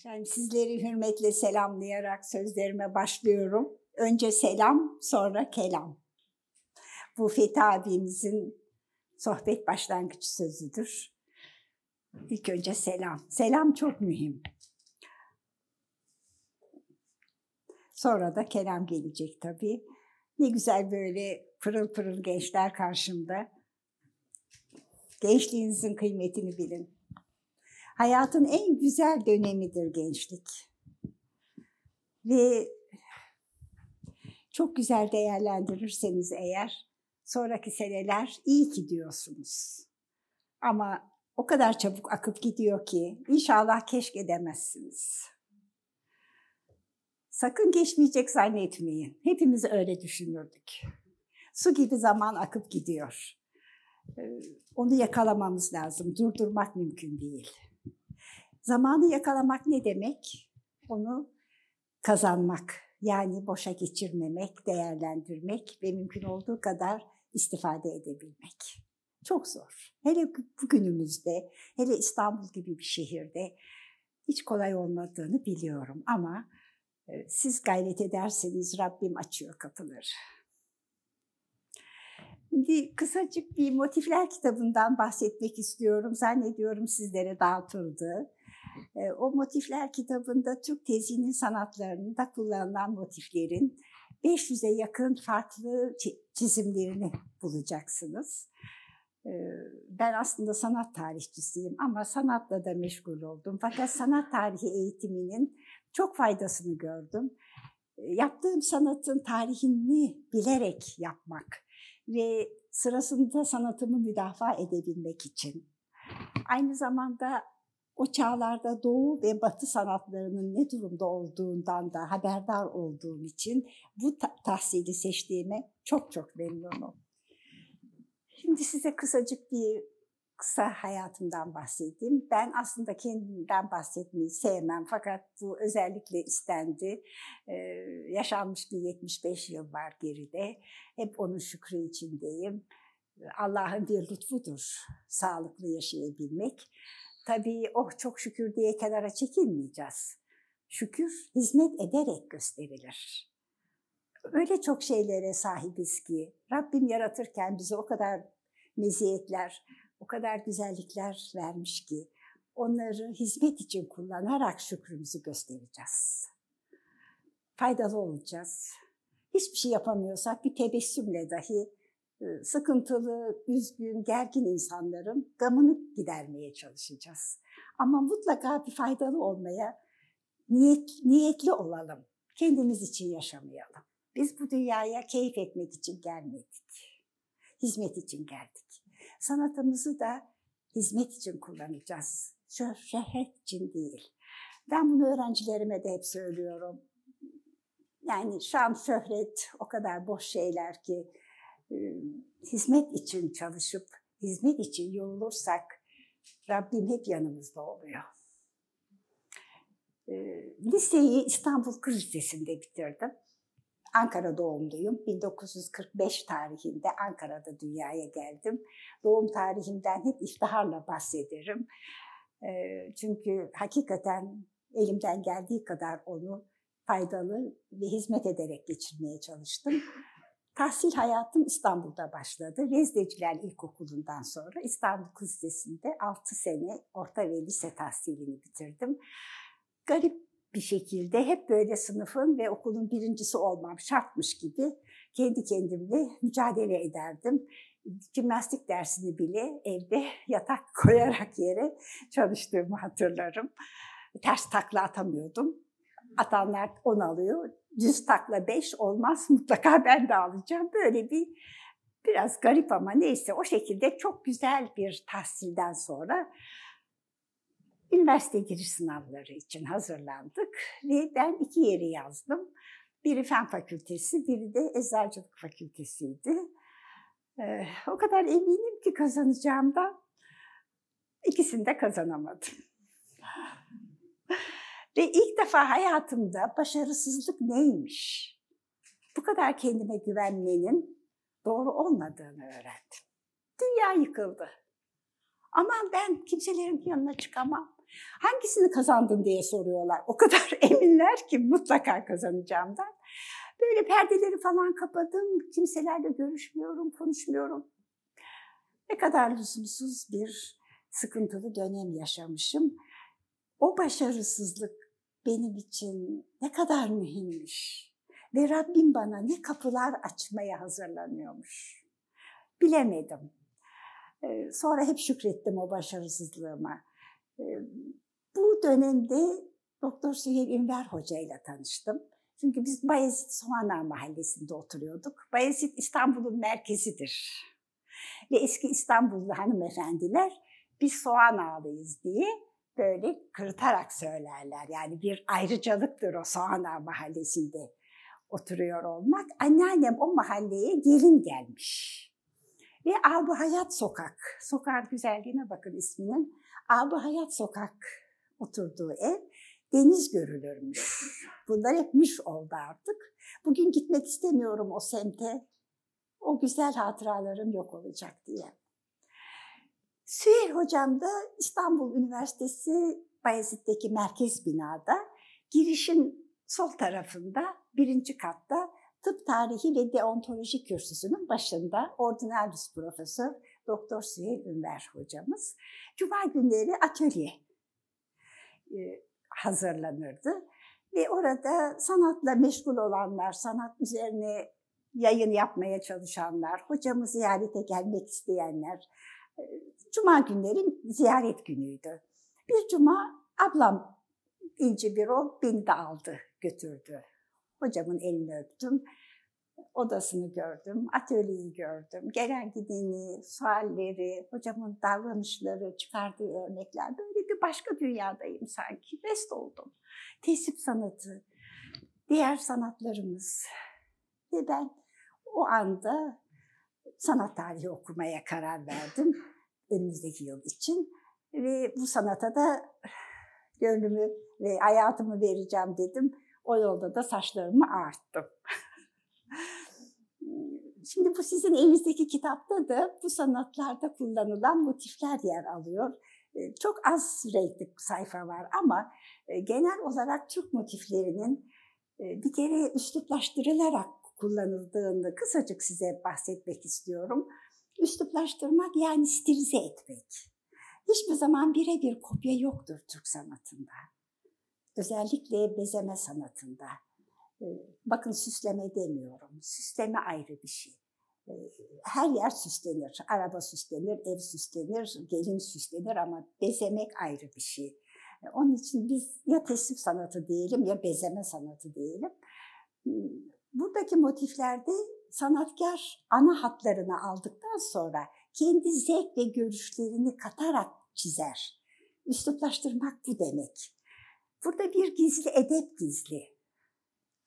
Efendim sizleri hürmetle selamlayarak sözlerime başlıyorum. Önce selam, sonra kelam. Bu Fethi abimizin sohbet başlangıç sözüdür. İlk önce selam. Selam çok mühim. Sonra da kelam gelecek tabii. Ne güzel böyle pırıl pırıl gençler karşımda. Gençliğinizin kıymetini bilin. Hayatın en güzel dönemidir gençlik. Ve çok güzel değerlendirirseniz eğer sonraki seneler iyi ki diyorsunuz. Ama o kadar çabuk akıp gidiyor ki inşallah keşke demezsiniz. Sakın geçmeyecek zannetmeyin. Hepimiz öyle düşünürdük. Su gibi zaman akıp gidiyor. Onu yakalamamız lazım. Durdurmak mümkün değil. Zamanı yakalamak ne demek? Onu kazanmak. Yani boşa geçirmemek, değerlendirmek ve mümkün olduğu kadar istifade edebilmek. Çok zor. Hele bugünümüzde, hele İstanbul gibi bir şehirde hiç kolay olmadığını biliyorum ama siz gayret ederseniz Rabbim açıyor kapıları. Şimdi kısacık bir motifler kitabından bahsetmek istiyorum. Zannediyorum sizlere dağıtıldı. O motifler kitabında Türk tezinin sanatlarında kullanılan motiflerin 500'e yakın farklı çizimlerini bulacaksınız. Ben aslında sanat tarihçisiyim ama sanatla da meşgul oldum. Fakat sanat tarihi eğitiminin çok faydasını gördüm. Yaptığım sanatın tarihini bilerek yapmak ve sırasında sanatımı müdafaa edebilmek için. Aynı zamanda o çağlarda Doğu ve Batı sanatlarının ne durumda olduğundan da haberdar olduğum için bu tahsili seçtiğime çok çok memnunum. Şimdi size kısacık bir kısa hayatımdan bahsedeyim. Ben aslında kendimden bahsetmeyi sevmem fakat bu özellikle istendi. Ee, yaşanmış bir 75 yıl var geride. Hep onun şükrü içindeyim. Allah'ın bir lütfudur sağlıklı yaşayabilmek. Tabii oh çok şükür diye kenara çekilmeyeceğiz. Şükür hizmet ederek gösterilir. Öyle çok şeylere sahibiz ki Rabbim yaratırken bize o kadar meziyetler, o kadar güzellikler vermiş ki onları hizmet için kullanarak şükrümüzü göstereceğiz. Faydalı olacağız. Hiçbir şey yapamıyorsak bir tebessümle dahi sıkıntılı, üzgün, gergin insanların gamını gidermeye çalışacağız. Ama mutlaka bir faydalı olmaya niyet, niyetli olalım. Kendimiz için yaşamayalım. Biz bu dünyaya keyif etmek için gelmedik. Hizmet için geldik. Sanatımızı da hizmet için kullanacağız. Şöhret için değil. Ben bunu öğrencilerime de hep söylüyorum. Yani şan, şöhret o kadar boş şeyler ki hizmet için çalışıp hizmet için yorulursak Rabbim hep yanımızda oluyor. Liseyi İstanbul Kız Lisesi'nde bitirdim. Ankara doğumluyum. 1945 tarihinde Ankara'da dünyaya geldim. Doğum tarihimden hep iftiharla bahsederim. Çünkü hakikaten elimden geldiği kadar onu faydalı ve hizmet ederek geçirmeye çalıştım. Tahsil hayatım İstanbul'da başladı. Rezdeciler İlkokulu'ndan sonra İstanbul Kız Lisesi'nde 6 sene orta ve lise tahsilini bitirdim. Garip bir şekilde hep böyle sınıfın ve okulun birincisi olmam şartmış gibi kendi kendimle mücadele ederdim. Jimnastik dersini bile evde yatak koyarak yere çalıştığımı hatırlarım. Ters takla atamıyordum. Atanlar 10 alıyor, düz takla 5 olmaz mutlaka ben de alacağım. Böyle bir biraz garip ama neyse o şekilde çok güzel bir tahsilden sonra üniversite giriş sınavları için hazırlandık ve ben iki yeri yazdım. Biri Fen Fakültesi, biri de Eczacılık Fakültesiydi. Ee, o kadar eminim ki kazanacağımdan ikisini de kazanamadım. Ve ilk defa hayatımda başarısızlık neymiş? Bu kadar kendime güvenmenin doğru olmadığını öğrendim. Dünya yıkıldı. Aman ben kimselerin yanına çıkamam. Hangisini kazandın diye soruyorlar. O kadar eminler ki mutlaka kazanacağımdan. Böyle perdeleri falan kapadım. Kimselerle görüşmüyorum, konuşmuyorum. Ne kadar lüzumsuz bir sıkıntılı dönem yaşamışım. O başarısızlık benim için ne kadar mühimmiş. Ve Rabbim bana ne kapılar açmaya hazırlanıyormuş. Bilemedim. Ee, sonra hep şükrettim o başarısızlığıma. Ee, bu dönemde Doktor Süheyl Ünver Hoca ile tanıştım. Çünkü biz Bayezid Soğanar Mahallesi'nde oturuyorduk. Bayezid İstanbul'un merkezidir. Ve eski İstanbullu hanımefendiler biz soğan ağlıyız diye böyle kırıtarak söylerler. Yani bir ayrıcalıktır o soğan ağa mahallesinde oturuyor olmak. Anneannem o mahalleye gelin gelmiş. Ve Abu Hayat Sokak, sokağın güzelliğine bakın isminin. Abu Hayat Sokak oturduğu ev deniz görülürmüş. Bunlar hep müş oldu artık. Bugün gitmek istemiyorum o semte. O güzel hatıralarım yok olacak diye. Süheyl Hocam da İstanbul Üniversitesi Bayezid'deki merkez binada girişin sol tarafında birinci katta tıp tarihi ve deontoloji kürsüsünün başında ordinaryus profesör Doktor Süheyl Ünver hocamız. Cuma günleri atölye e, hazırlanırdı ve orada sanatla meşgul olanlar, sanat üzerine yayın yapmaya çalışanlar, hocamı ziyarete gelmek isteyenler, Cuma günleri ziyaret günüydü. Bir cuma ablam İnci Birol beni de aldı, götürdü. Hocamın elini öptüm. Odasını gördüm, atölyeyi gördüm. Gelen gideni, sualleri, hocamın davranışları, çıkardığı örnekler. Böyle bir başka dünyadayım sanki. Best oldum. Tesip sanatı, diğer sanatlarımız. Ve ben o anda sanat tarihi okumaya karar verdim önümüzdeki yıl için. Ve bu sanata da gönlümü ve hayatımı vereceğim dedim. O yolda da saçlarımı ağarttım. Şimdi bu sizin elinizdeki kitapta da bu sanatlarda kullanılan motifler yer alıyor. Ee, çok az renkli sayfa var ama e, genel olarak Türk motiflerinin e, bir kere üsluplaştırılarak kullanıldığını kısacık size bahsetmek istiyorum. Üsluplaştırmak yani stilize etmek. Hiçbir zaman birebir kopya yoktur Türk sanatında. Özellikle bezeme sanatında. Ee, bakın süsleme demiyorum. Süsleme ayrı bir şey. Ee, her yer süslenir. Araba süslenir, ev süslenir, gelin süslenir ama bezemek ayrı bir şey. Ee, onun için biz ya tesip sanatı diyelim ya bezeme sanatı diyelim. Buradaki motiflerde sanatkar ana hatlarını aldıktan sonra kendi zevk ve görüşlerini katarak çizer. Üsluplaştırmak bu demek. Burada bir gizli edep gizli.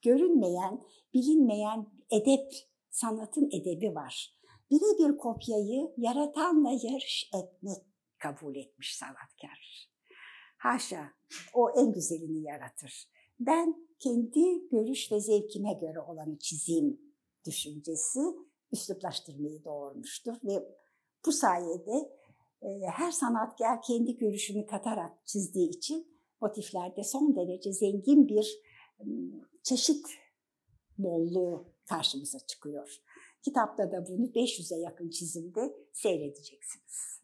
Görünmeyen, bilinmeyen edep, sanatın edebi var. Birebir kopyayı yaratanla yarış etmek kabul etmiş sanatkar. Haşa, o en güzelini yaratır. Ben kendi görüş ve zevkime göre olanı çizeyim düşüncesi üsluplaştırmayı doğurmuştur ve bu sayede e, her sanatkar kendi görüşünü katarak çizdiği için motiflerde son derece zengin bir çeşit bolluğu karşımıza çıkıyor. Kitapta da bunu 500'e yakın çizimde seyredeceksiniz.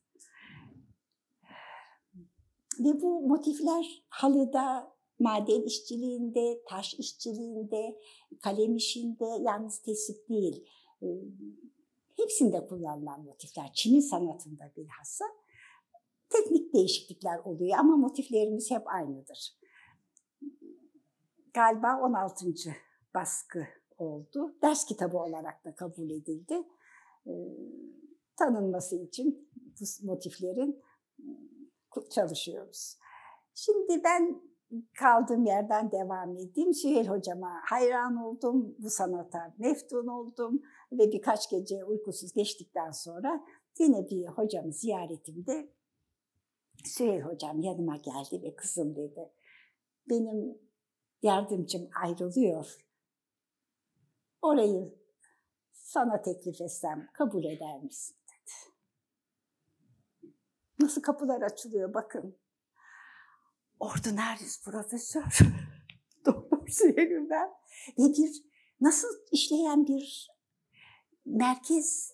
Ve bu motifler halıda, maden işçiliğinde, taş işçiliğinde, kalem işinde yalnız tesip değil. Hepsinde kullanılan motifler, Çin'in sanatında bilhassa teknik değişiklikler oluyor ama motiflerimiz hep aynıdır. Galiba 16. baskı oldu. Ders kitabı olarak da kabul edildi. Ee, tanınması için bu motiflerin çalışıyoruz. Şimdi ben kaldığım yerden devam edeyim. Süheyl hocama hayran oldum, bu sanata meftun oldum ve birkaç gece uykusuz geçtikten sonra yine bir hocamı ziyaretimde Süheyl hocam yanıma geldi ve kızım dedi. Benim yardımcım ayrılıyor. Orayı sana teklif etsem kabul eder misin dedi. Nasıl kapılar açılıyor bakın. Ordinarius profesör, doktor Süheyl ben ve bir nasıl işleyen bir merkez.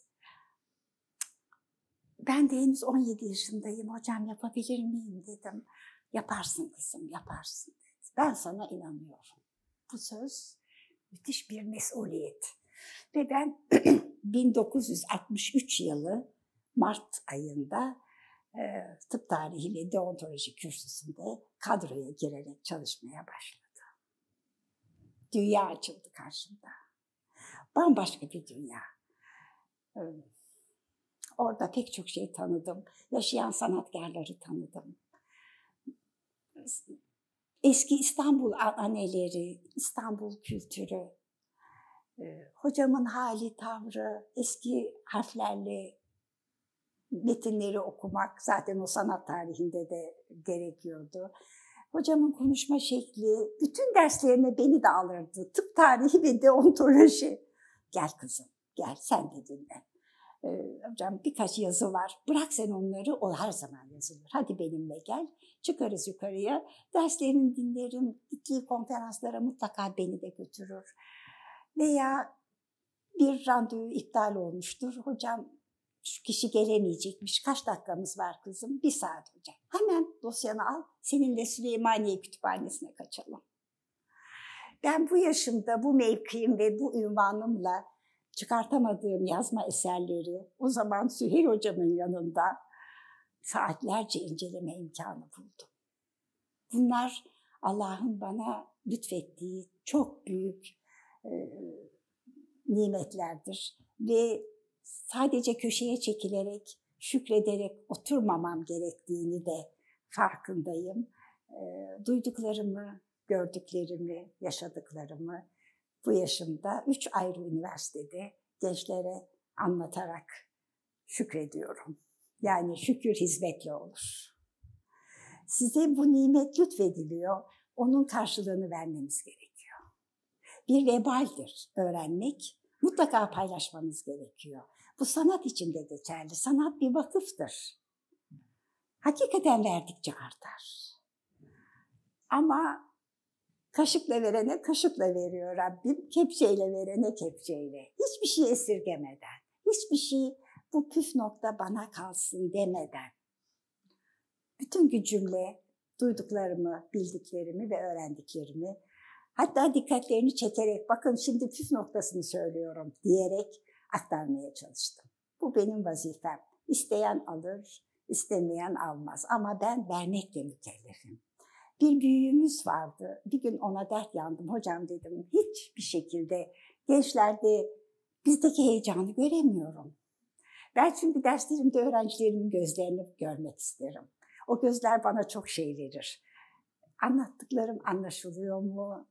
Ben de henüz 17 yaşındayım, hocam yapabilir miyim dedim. Yaparsın kızım, yaparsın. Ben sana inanıyorum. Bu söz müthiş bir mesuliyet. Ve ben 1963 yılı Mart ayında tıp tarihi ve deontoloji kürsüsünde kadroya girerek çalışmaya başladım. Dünya açıldı karşımda. Bambaşka bir dünya. E, orada pek çok şey tanıdım. Yaşayan sanatkarları tanıdım. Eski İstanbul anneleri, İstanbul kültürü, e, hocamın hali, tavrı, eski harflerle metinleri okumak zaten o sanat tarihinde de gerekiyordu. Hocamın konuşma şekli, bütün derslerine beni de alırdı. Tıp tarihi ve deontoloji. Gel kızım, gel sen de dinle. Ee, hocam birkaç yazı var. Bırak sen onları, o her zaman yazılır. Hadi benimle gel. Çıkarız yukarıya. Derslerini dinlerim. Gittiği konferanslara mutlaka beni de götürür. Veya bir randevu iptal olmuştur. Hocam şu kişi gelemeyecekmiş. Kaç dakikamız var kızım? Bir saat hocam. Hemen dosyanı al. Seninle Süleymaniye Kütüphanesi'ne kaçalım. Ben bu yaşımda bu mevkiim ve bu ünvanımla çıkartamadığım yazma eserleri o zaman Süheyl Hocam'ın yanında saatlerce inceleme imkanı buldum. Bunlar Allah'ın bana lütfettiği çok büyük e, nimetlerdir ve sadece köşeye çekilerek, şükrederek oturmamam gerektiğini de farkındayım. E, duyduklarımı, gördüklerimi, yaşadıklarımı bu yaşımda üç ayrı üniversitede gençlere anlatarak şükrediyorum. Yani şükür hizmetle olur. Size bu nimet lütfediliyor, onun karşılığını vermemiz gerekiyor. Bir vebaldir öğrenmek, mutlaka paylaşmanız gerekiyor. Bu sanat için de geçerli. Sanat bir vakıftır. Hakikaten verdikçe artar. Ama kaşıkla verene kaşıkla veriyor Rabbim, kepçeyle verene kepçeyle. Hiçbir şey esirgemeden, hiçbir şey bu püf nokta bana kalsın demeden. Bütün gücümle duyduklarımı, bildiklerimi ve öğrendiklerimi hatta dikkatlerini çekerek bakın şimdi püf noktasını söylüyorum diyerek aktarmaya çalıştım. Bu benim vazifem. İsteyen alır, istemeyen almaz. Ama ben vermekle mükellefim. Bir büyüğümüz vardı. Bir gün ona dert yandım. Hocam dedim hiçbir şekilde gençlerde bizdeki heyecanı göremiyorum. Ben çünkü derslerimde öğrencilerimin gözlerini görmek isterim. O gözler bana çok şey verir. Anlattıklarım anlaşılıyor mu?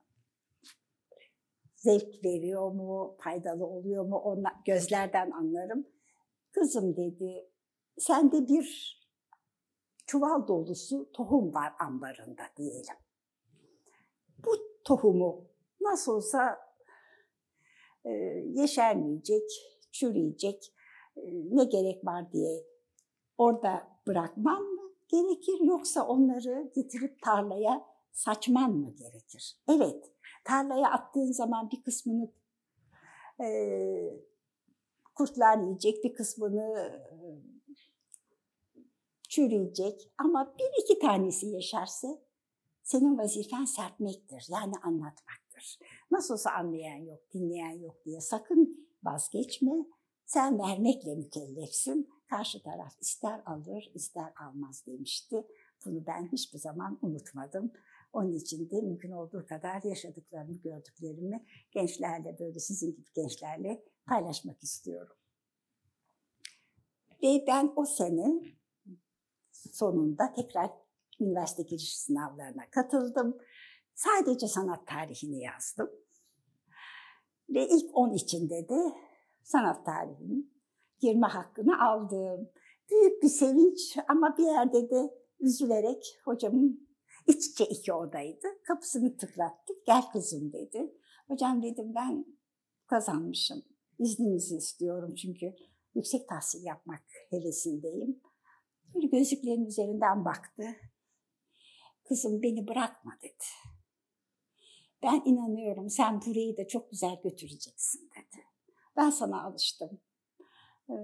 Zevk veriyor mu, faydalı oluyor mu ona gözlerden anlarım. Kızım dedi, sende bir çuval dolusu tohum var ambarında diyelim. Bu tohumu nasıl olsa e, yeşermeyecek, çürüyecek, e, ne gerek var diye orada bırakman mı gerekir yoksa onları getirip tarlaya saçman mı gerekir? Evet, tarlaya attığın zaman bir kısmını e, kurtlar yiyecek, bir kısmını e, çürüyecek. Ama bir iki tanesi yaşarsa senin vazifen serpmektir, yani anlatmaktır. Nasıl olsa anlayan yok, dinleyen yok diye sakın vazgeçme. Sen vermekle mükellefsin. Karşı taraf ister alır, ister almaz demişti. Bunu ben hiçbir zaman unutmadım. Onun için de mümkün olduğu kadar yaşadıklarımı, gördüklerimi gençlerle böyle sizin gibi gençlerle paylaşmak istiyorum. Ve ben o sene sonunda tekrar üniversite giriş sınavlarına katıldım. Sadece sanat tarihini yazdım. Ve ilk 10 içinde de sanat tarihinin girme hakkını aldım. Büyük bir sevinç ama bir yerde de üzülerek hocamın İç içe iki odaydı. Kapısını tıklattık. Gel kızım dedi. Hocam dedim ben kazanmışım. İzninizi istiyorum çünkü yüksek tahsil yapmak hevesindeyim. Böyle gözlüklerin üzerinden baktı. kızım beni bırakma dedi. Ben inanıyorum sen burayı da çok güzel götüreceksin dedi. Ben sana alıştım. Ee,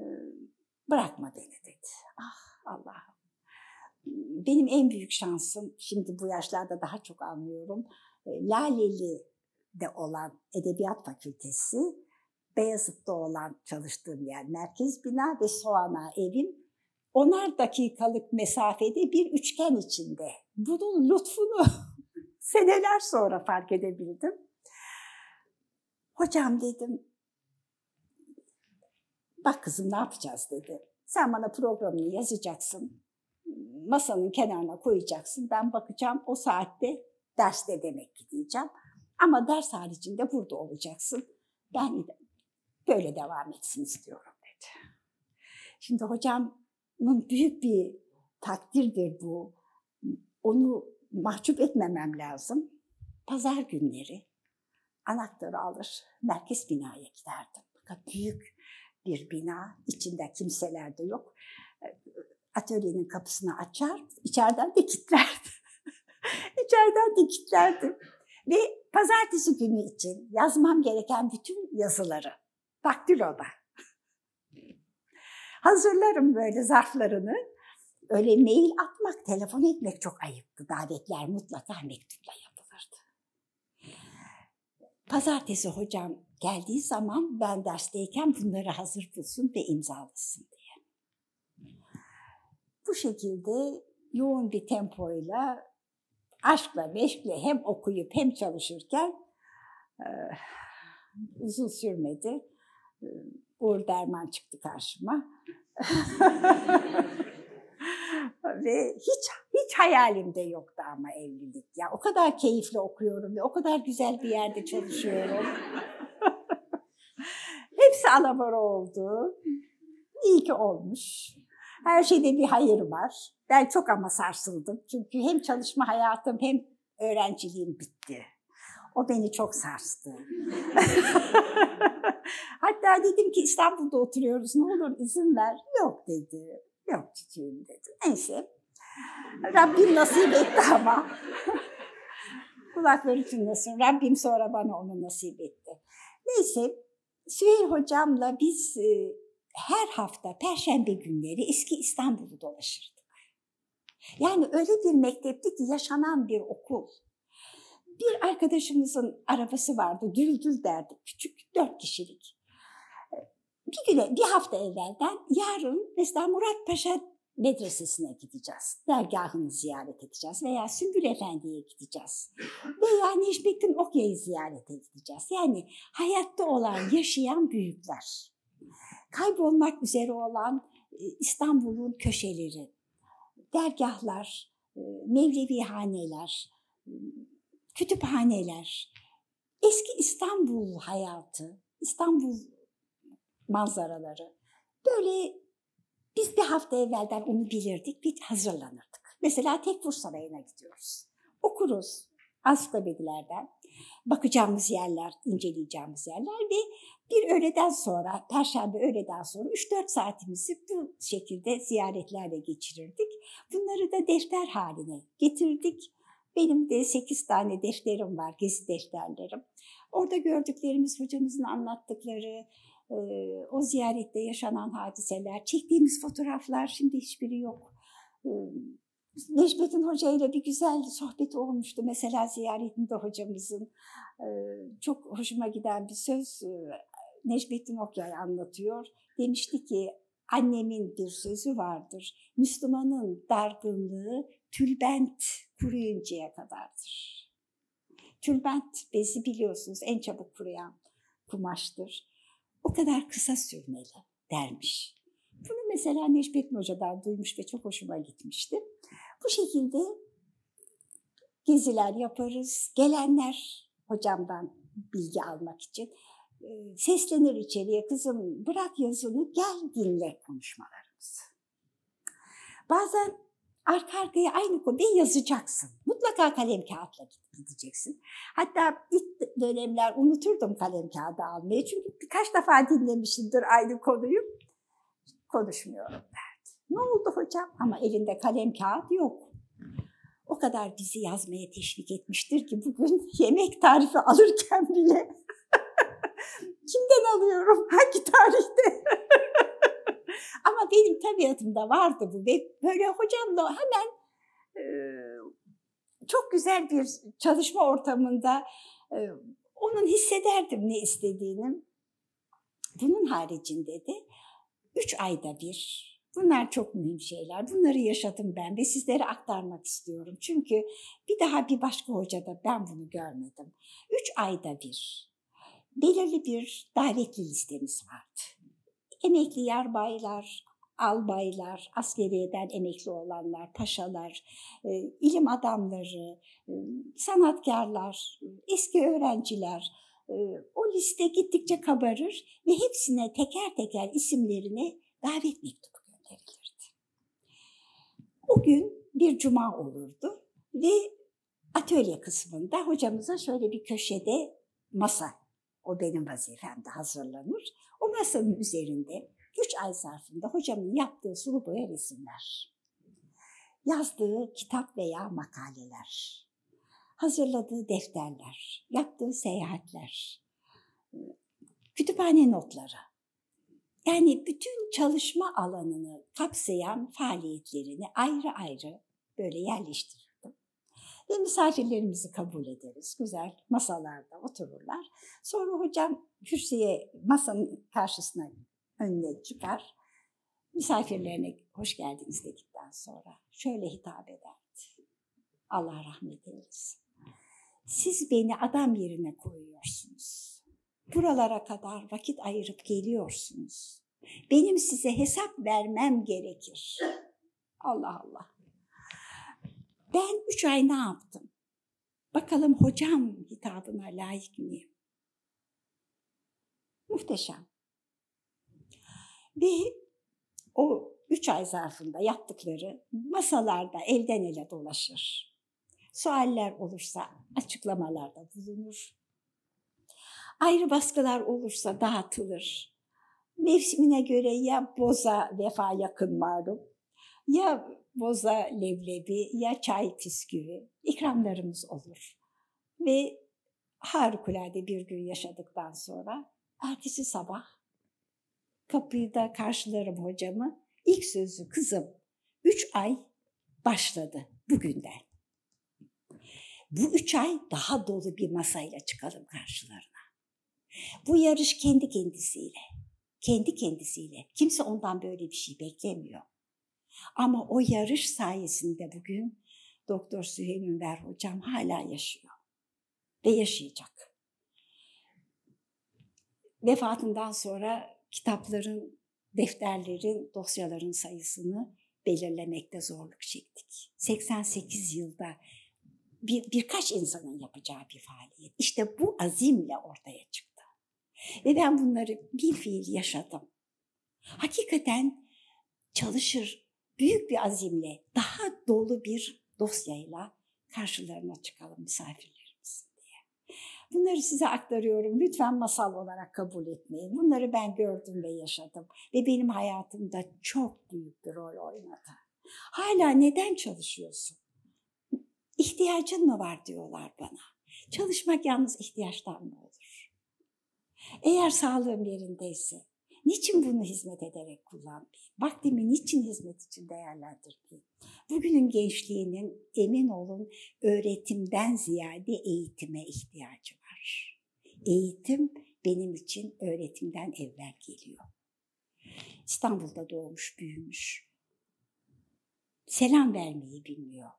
bırakma beni dedi. Ah Allah'ım. Benim en büyük şansım, şimdi bu yaşlarda daha çok anlıyorum, e, Laleli'de olan Edebiyat Fakültesi, Beyazıt'ta olan çalıştığım yer merkez bina ve Soğana evim onar dakikalık mesafede bir üçgen içinde. Bunun lütfunu seneler sonra fark edebildim. Hocam dedim, bak kızım ne yapacağız dedi. Sen bana programını yazacaksın, masanın kenarına koyacaksın. Ben bakacağım o saatte derste demek ki diyeceğim. Ama ders haricinde burada olacaksın. Ben böyle devam etsin istiyorum dedi. Şimdi hocamın büyük bir takdirdir bu. Onu mahcup etmemem lazım. Pazar günleri anahtarı alır, merkez binaya giderdim. Fakat büyük bir bina, içinde kimseler de yok. Atölyenin kapısını açar, içeriden de kilitlerdi. içeriden de kilitlerdi. Ve pazartesi günü için yazmam gereken bütün yazıları daktiloda hazırlarım böyle zarflarını. Öyle mail atmak, telefon etmek çok ayıptı. Davetler mutlaka mektupla yapılırdı. Pazartesi hocam geldiği zaman ben dersteyken bunları hazır bulsun ve imzalasın diye. Bu şekilde yoğun bir tempoyla, aşkla, meşkle hem okuyup hem çalışırken e, uzun sürmedi. Uğur Derman çıktı karşıma. ve hiç hiç hayalimde yoktu ama evlilik. Ya o kadar keyifli okuyorum ve o kadar güzel bir yerde çalışıyorum. Hepsi alabora oldu. İyi ki olmuş. Her şeyde bir hayır var. Ben çok ama sarsıldım. Çünkü hem çalışma hayatım hem öğrenciliğim bitti. O beni çok sarstı. Hatta dedim ki İstanbul'da oturuyoruz ne olur izin ver. Yok dedi. Yok çiçeğim dedi. Neyse. Rabbim nasip etti ama. Kulakları çınlasın. Rabbim sonra bana onu nasip etti. Neyse Süheyl hocamla biz e, her hafta perşembe günleri eski İstanbul'u dolaşırdık. Yani öyle bir mektepti ki yaşanan bir okul. Bir arkadaşımızın arabası vardı, düldül derdi, küçük, dört kişilik. Bir güne, bir hafta evvelden yarın mesela Murat Paşa medresesine gideceğiz. Dergahını ziyaret edeceğiz veya Sümbül Efendi'ye gideceğiz. Veya Necmettin Okya'yı ziyarete gideceğiz. Yani hayatta olan, yaşayan büyükler. Kaybolmak üzere olan e, İstanbul'un köşeleri, dergahlar, e, Mevlevi haneler, kütüphaneler, eski İstanbul hayatı, İstanbul manzaraları. Böyle biz bir hafta evvelden onu bilirdik, bir hazırlanırdık. Mesela Tekfur Sarayı'na gidiyoruz. Okuruz ansiklopedilerden. Bakacağımız yerler, inceleyeceğimiz yerler ve bir öğleden sonra, perşembe öğleden sonra 3-4 saatimizi bu şekilde ziyaretlerle geçirirdik. Bunları da defter haline getirdik. Benim de 8 tane defterim var, gezi defterlerim. Orada gördüklerimiz, hocamızın anlattıkları, o ziyarette yaşanan hadiseler, çektiğimiz fotoğraflar şimdi hiçbiri yok. Necmettin Hoca ile bir güzel sohbet olmuştu. Mesela ziyaretinde hocamızın çok hoşuma giden bir söz Necmettin Okyay anlatıyor. Demişti ki annemin bir sözü vardır. Müslümanın dargınlığı tülbent kuruyuncaya kadardır. Tülbent bezi biliyorsunuz en çabuk kuruyan kumaştır o kadar kısa sürmeli dermiş. Bunu mesela Necmettin Hoca'dan duymuş ve çok hoşuma gitmişti. Bu şekilde geziler yaparız. Gelenler hocamdan bilgi almak için seslenir içeriye kızım bırak yazını gel dinle konuşmalarımızı. Bazen arka arkaya aynı konuyu yazacaksın. Mutlaka kalem kağıtla gideceksin. Hatta ilk dönemler unuturdum kalem kağıdı almayı. Çünkü birkaç defa dinlemişimdir aynı konuyu. Konuşmuyorum derdi. Ne oldu hocam? Ama elinde kalem kağıt yok. O kadar bizi yazmaya teşvik etmiştir ki bugün yemek tarifi alırken bile kimden alıyorum, hangi tarihte? Ama benim tabiatımda vardı bu ve böyle hocamla hemen e, çok güzel bir çalışma ortamında e, onun hissederdim ne istediğini. Bunun haricinde de üç ayda bir Bunlar çok mühim şeyler. Bunları yaşadım ben ve sizlere aktarmak istiyorum. Çünkü bir daha bir başka hocada ben bunu görmedim. Üç ayda bir belirli bir davetli listemiz vardı. Emekli yarbaylar, albaylar, askeriyeden emekli olanlar, paşalar, e, ilim adamları, e, sanatkarlar, eski öğrenciler, e, o liste gittikçe kabarır ve hepsine teker teker isimlerine davet mektubu gönderilirdi. O gün bir cuma olurdu ve atölye kısmında hocamıza şöyle bir köşede masa, o benim vazifemde hazırlanır. O masanın üzerinde üç ay zarfında hocamın yaptığı sulu boya resimler, yazdığı kitap veya makaleler, hazırladığı defterler, yaptığı seyahatler, kütüphane notları. Yani bütün çalışma alanını kapsayan faaliyetlerini ayrı ayrı böyle yerleştirirdim. Ve misafirlerimizi kabul ederiz. Güzel masalarda otururlar. Sonra hocam kürsüye masanın karşısına önüne çıkar. Misafirlerine hoş geldiniz dedikten sonra şöyle hitap ederdi. Allah rahmet eylesin. Siz beni adam yerine koyuyorsunuz. Buralara kadar vakit ayırıp geliyorsunuz. Benim size hesap vermem gerekir. Allah Allah. Ben üç ay ne yaptım? Bakalım hocam hitabına layık mıyım? Muhteşem. Ve o üç ay zarfında yaptıkları masalarda elden ele dolaşır. Sualler olursa açıklamalarda bulunur. Ayrı baskılar olursa dağıtılır. Mevsimine göre ya boza vefa yakın malum, ya boza leblebi, ya çay püsküvi ikramlarımız olur. Ve harikulade bir gün yaşadıktan sonra ertesi sabah kapıyı da karşılarım hocamı. İlk sözü kızım üç ay başladı bugünden. Bu üç ay daha dolu bir masayla çıkalım karşılarına. Bu yarış kendi kendisiyle, kendi kendisiyle. Kimse ondan böyle bir şey beklemiyor. Ama o yarış sayesinde bugün Doktor Süheyl Ünver hocam hala yaşıyor ve yaşayacak. Vefatından sonra kitapların, defterlerin, dosyaların sayısını belirlemekte zorluk çektik. 88 yılda bir, birkaç insanın yapacağı bir faaliyet. İşte bu azimle ortaya çıktı. Ve ben bunları bir fiil yaşadım. Hakikaten çalışır, büyük bir azimle, daha dolu bir dosyayla karşılarına çıkalım misafirlerimiz diye. Bunları size aktarıyorum. Lütfen masal olarak kabul etmeyin. Bunları ben gördüm ve yaşadım. Ve benim hayatımda çok büyük bir rol oynadı. Hala neden çalışıyorsun? İhtiyacın mı var diyorlar bana. Çalışmak yalnız ihtiyaçtan mı olur? Eğer sağlığım yerindeyse, niçin bunu hizmet ederek kullanmayayım? Vaktimi niçin hizmet için değerlendirmeyeyim? Bugünün gençliğinin emin olun öğretimden ziyade eğitime ihtiyacı var. Eğitim benim için öğretimden evvel geliyor. İstanbul'da doğmuş, büyümüş. Selam vermeyi bilmiyor.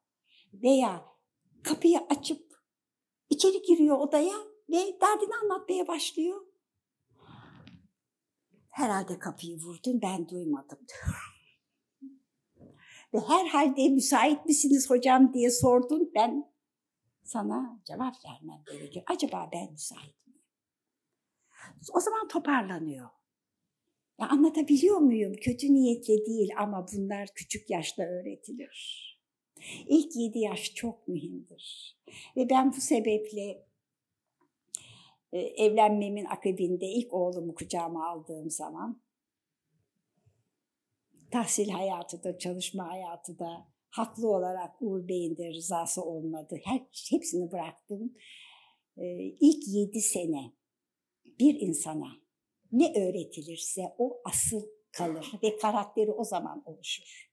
Veya kapıyı açıp içeri giriyor odaya ve derdini anlatmaya başlıyor. Herhalde kapıyı vurdun ben duymadım. Ve herhalde müsait misiniz hocam diye sordun ben sana cevap vermem gerekiyor. Acaba ben müsait miyim? O zaman toparlanıyor. Ya anlatabiliyor muyum? Kötü niyetle değil ama bunlar küçük yaşta öğretilir. İlk yedi yaş çok mühimdir. Ve ben bu sebeple evlenmemin akabinde ilk oğlumu kucağıma aldığım zaman tahsil hayatı da, çalışma hayatı da, haklı olarak Uğur Bey'in de rızası olmadı. Her, hepsini bıraktım. Ee, ilk yedi sene bir insana ne öğretilirse o asıl kalır ve karakteri o zaman oluşur.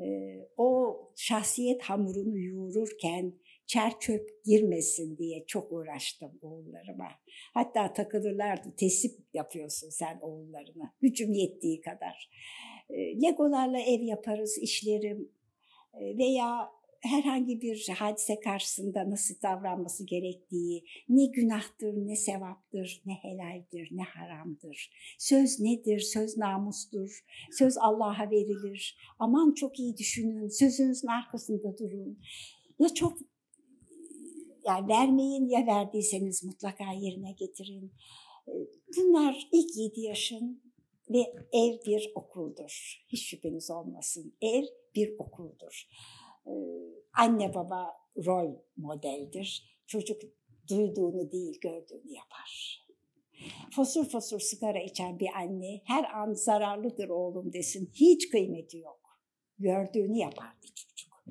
Ee, o şahsiyet hamurunu yoğururken çer çöp girmesin diye çok uğraştım oğullarıma. Hatta takılırlardı, tesip yapıyorsun sen oğullarına, gücüm yettiği kadar. Ee, Legolarla ev yaparız, işlerim ee, veya herhangi bir hadise karşısında nasıl davranması gerektiği, ne günahtır, ne sevaptır, ne helaldir, ne haramdır. Söz nedir? Söz namustur. Söz Allah'a verilir. Aman çok iyi düşünün. Sözünüzün arkasında durun. Ya çok yani vermeyin ya verdiyseniz mutlaka yerine getirin. Bunlar ilk yedi yaşın ve ev bir okuldur. Hiç şüpheniz olmasın. Ev bir okuldur. Anne baba rol modeldir. Çocuk duyduğunu değil gördüğünü yapar. Fosur fosur sigara içen bir anne her an zararlıdır oğlum desin. Hiç kıymeti yok. Gördüğünü yapar bir çocuk.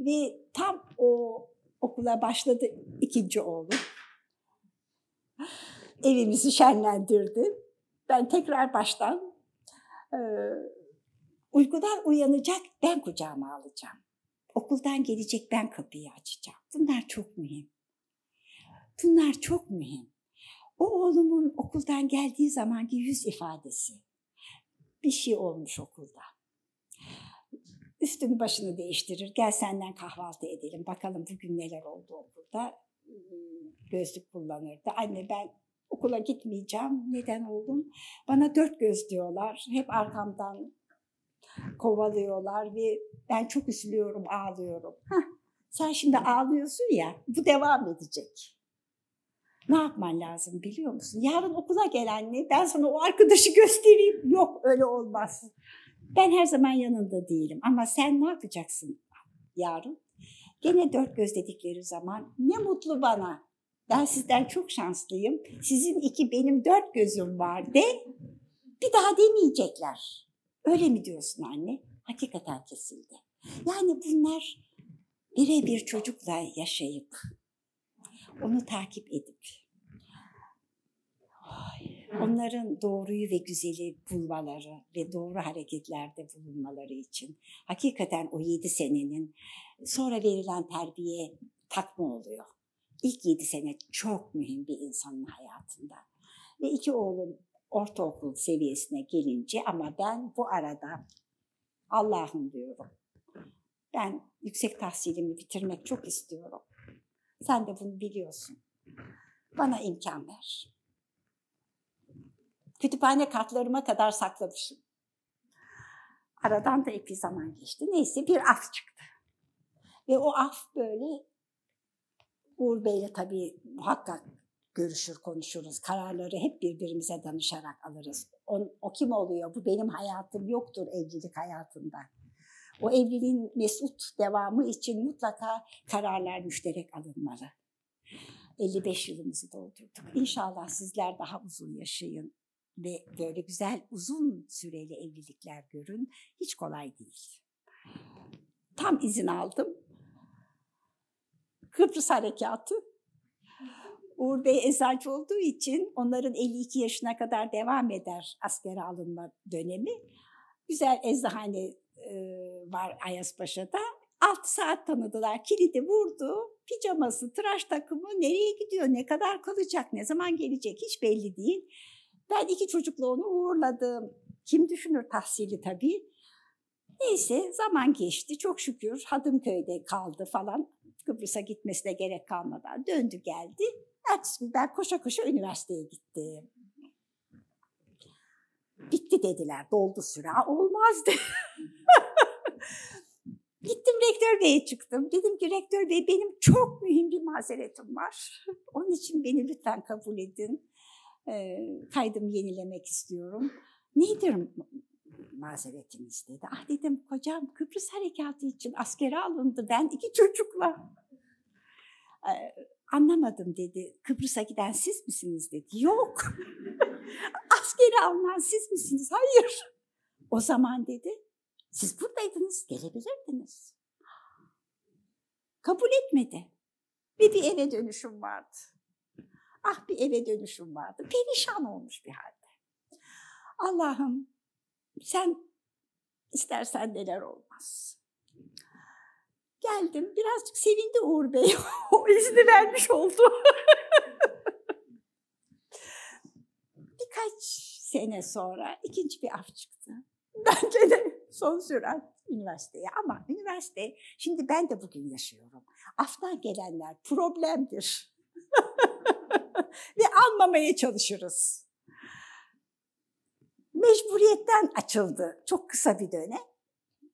Ve tam o okula başladı ikinci oğlum. Evimizi şenlendirdi. Ben tekrar baştan e, uykudan uyanacak ben kucağıma alacağım. Okuldan gelecek ben kapıyı açacağım. Bunlar çok mühim. Bunlar çok mühim. O oğlumun okuldan geldiği zamanki yüz ifadesi. Bir şey olmuş okulda. Üstünü başını değiştirir. Gel senden kahvaltı edelim. Bakalım bugün neler oldu okulda. Gözlük kullanırdı. Anne ben okula gitmeyeceğim. Neden oldum? Bana dört göz diyorlar. Hep arkamdan kovalıyorlar ve ben çok üzülüyorum, ağlıyorum. Heh, sen şimdi ağlıyorsun ya, bu devam edecek. Ne yapman lazım biliyor musun? Yarın okula gel anne, ben sana o arkadaşı göstereyim. Yok öyle olmaz. Ben her zaman yanında değilim ama sen ne yapacaksın yarın? Gene dört göz dedikleri zaman ne mutlu bana. Ben sizden çok şanslıyım. Sizin iki benim dört gözüm var de bir daha demeyecekler. Öyle mi diyorsun anne? Hakikaten kesildi. Yani bunlar birebir çocukla yaşayıp onu takip edip onların doğruyu ve güzeli bulmaları ve doğru hareketlerde bulunmaları için hakikaten o yedi senenin sonra verilen terbiye takma oluyor. İlk yedi sene çok mühim bir insanın hayatında. Ve iki oğlum ortaokul seviyesine gelince ama ben bu arada Allah'ım diyorum. Ben yüksek tahsilimi bitirmek çok istiyorum. Sen de bunu biliyorsun. Bana imkan ver. Kütüphane kartlarıma kadar saklamışım. Aradan da epey zaman geçti. Neyse bir af çıktı. Ve o af böyle Uğur Bey'le tabii muhakkak görüşür, konuşuruz. Kararları hep birbirimize danışarak alırız. O, o kim oluyor? Bu benim hayatım yoktur evlilik hayatında. O evliliğin mesut devamı için mutlaka kararlar müşterek alınmalı. 55 yılımızı doldurduk. İnşallah sizler daha uzun yaşayın ve böyle güzel uzun süreli evlilikler görün. Hiç kolay değil. Tam izin aldım. Kıbrıs Harekatı Uğur Bey eczacı olduğu için onların 52 yaşına kadar devam eder askere alınma dönemi. Güzel eczahane e, var Ayaspaşa'da. 6 saat tanıdılar. Kilidi vurdu. Pijaması, tıraş takımı nereye gidiyor, ne kadar kalacak, ne zaman gelecek hiç belli değil. Ben iki çocukla onu uğurladım. Kim düşünür tahsili tabii. Neyse zaman geçti çok şükür Hadımköy'de kaldı falan. Kıbrıs'a gitmesine gerek kalmadan döndü geldi. Ertesi gün ben koşa koşa üniversiteye gittim. Bitti dediler, doldu süre. Olmazdı. Gittim rektör beye çıktım. Dedim ki rektör bey benim çok mühim bir mazeretim var. Onun için beni lütfen kabul edin. E, kaydımı yenilemek istiyorum. Nedir mazeretiniz dedi. Ah dedim kocam Kıbrıs harekatı için askere alındı. Ben iki çocukla. E, Anlamadım dedi. Kıbrıs'a giden siz misiniz dedi. Yok. Askeri alınan siz misiniz? Hayır. O zaman dedi Siz buradaydınız, gelebilirdiniz. Kabul etmedi. Bir bir eve dönüşüm vardı. Ah bir eve dönüşüm vardı. Perişan olmuş bir halde. Allah'ım sen istersen neler olmaz. Geldim birazcık sevindi Uğur Bey. o izni vermiş oldu. Birkaç sene sonra ikinci bir af çıktı. Bence de son sürat üniversiteye ama üniversite şimdi ben de bugün yaşıyorum. Aftan gelenler problemdir. Ve almamaya çalışırız. Mecburiyetten açıldı çok kısa bir dönem.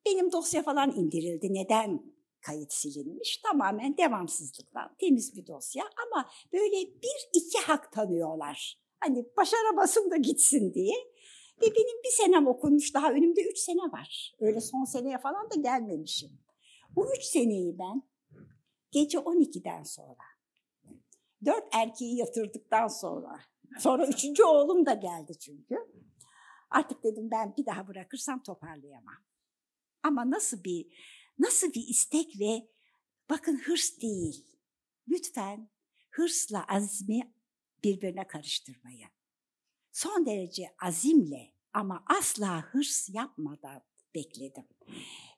Benim dosya falan indirildi. Neden kayıt silinmiş? Tamamen devamsızlıktan. Temiz bir dosya ama böyle bir iki hak tanıyorlar. Hani başaramasın da gitsin diye. Ve benim bir senem okunmuş, daha önümde üç sene var. Öyle son seneye falan da gelmemişim. Bu üç seneyi ben gece 12'den sonra, dört erkeği yatırdıktan sonra, sonra üçüncü oğlum da geldi çünkü. Artık dedim ben bir daha bırakırsam toparlayamam. Ama nasıl bir nasıl bir istek ve bakın hırs değil. Lütfen hırsla azmi birbirine karıştırmayın. Son derece azimle ama asla hırs yapmadan bekledim.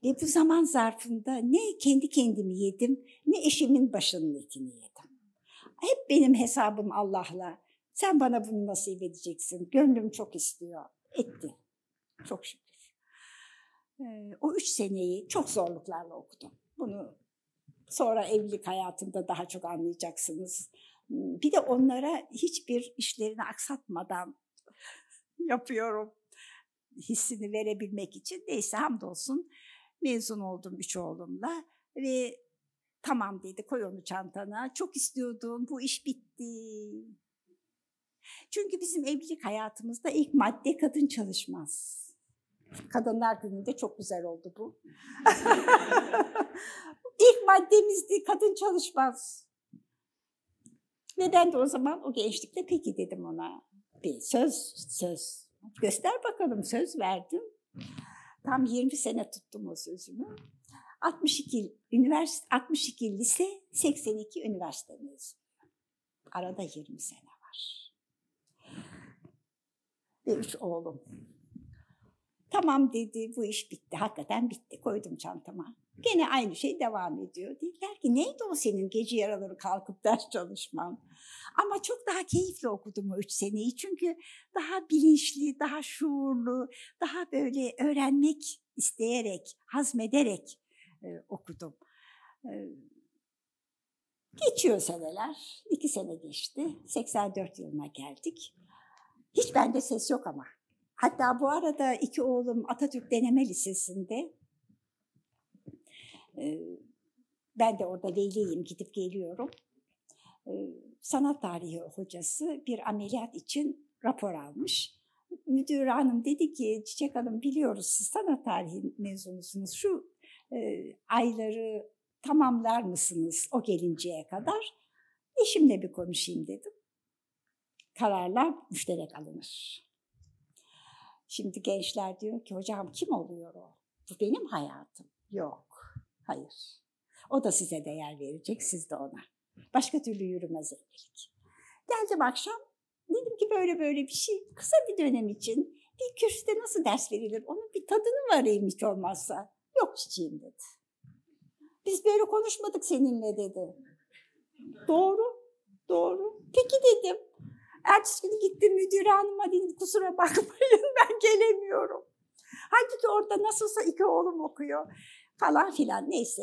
Ve bu zaman zarfında ne kendi kendimi yedim ne eşimin başının etini yedim. Hep benim hesabım Allah'la. Sen bana bunu nasip edeceksin. Gönlüm çok istiyor. Etti. Çok şükür. O üç seneyi çok zorluklarla okudum. Bunu sonra evlilik hayatında daha çok anlayacaksınız. Bir de onlara hiçbir işlerini aksatmadan yapıyorum hissini verebilmek için. Neyse hamdolsun mezun oldum üç oğlumla ve tamam dedi koy onu çantana. Çok istiyordum bu iş bitti. Çünkü bizim evlilik hayatımızda ilk madde kadın çalışmaz. Kadınlar gününde çok güzel oldu bu. ilk maddemizdi kadın çalışmaz. Ve ben de o zaman o gençlikte peki dedim ona. Bir söz, söz. Göster bakalım söz verdim. Tam 20 sene tuttum o sözümü. 62 üniversite 62 lise, 82 üniversite mezunu. Arada 20 sene var. Ve üç oğlum. Tamam dedi, bu iş bitti. Hakikaten bitti. Koydum çantama. Gene aynı şey devam ediyor. Dediler ki neydi o senin gece yaraları kalkıp ders çalışman? Ama çok daha keyifli okudum o üç seneyi. Çünkü daha bilinçli, daha şuurlu, daha böyle öğrenmek isteyerek, hazmederek e, okudum. E, geçiyor seneler. iki sene geçti. 84 yılına geldik. Hiç bende ses yok ama. Hatta bu arada iki oğlum Atatürk Deneme Lisesi'nde ben de orada veliyim, gidip geliyorum. Sanat tarihi hocası bir ameliyat için rapor almış. Müdür hanım dedi ki, Çiçek Hanım biliyoruz siz sanat tarihi mezunusunuz. Şu ayları tamamlar mısınız o gelinceye kadar? Eşimle bir konuşayım dedim. Kararlar müşterek alınır. Şimdi gençler diyor ki hocam kim oluyor o? Bu benim hayatım. Yok. Hayır. O da size değer verecek, siz de ona. Başka türlü yürümez evlilik. Geldim akşam, dedim ki böyle böyle bir şey, kısa bir dönem için bir kürsüde nasıl ders verilir, onun bir tadını varayım hiç olmazsa. Yok çiçeğim dedi. Biz böyle konuşmadık seninle dedi. Doğru, doğru. Peki dedim. Ertesi gün gittim müdür hanıma dedim kusura bakmayın ben gelemiyorum. Halbuki orada nasılsa iki oğlum okuyor falan filan neyse.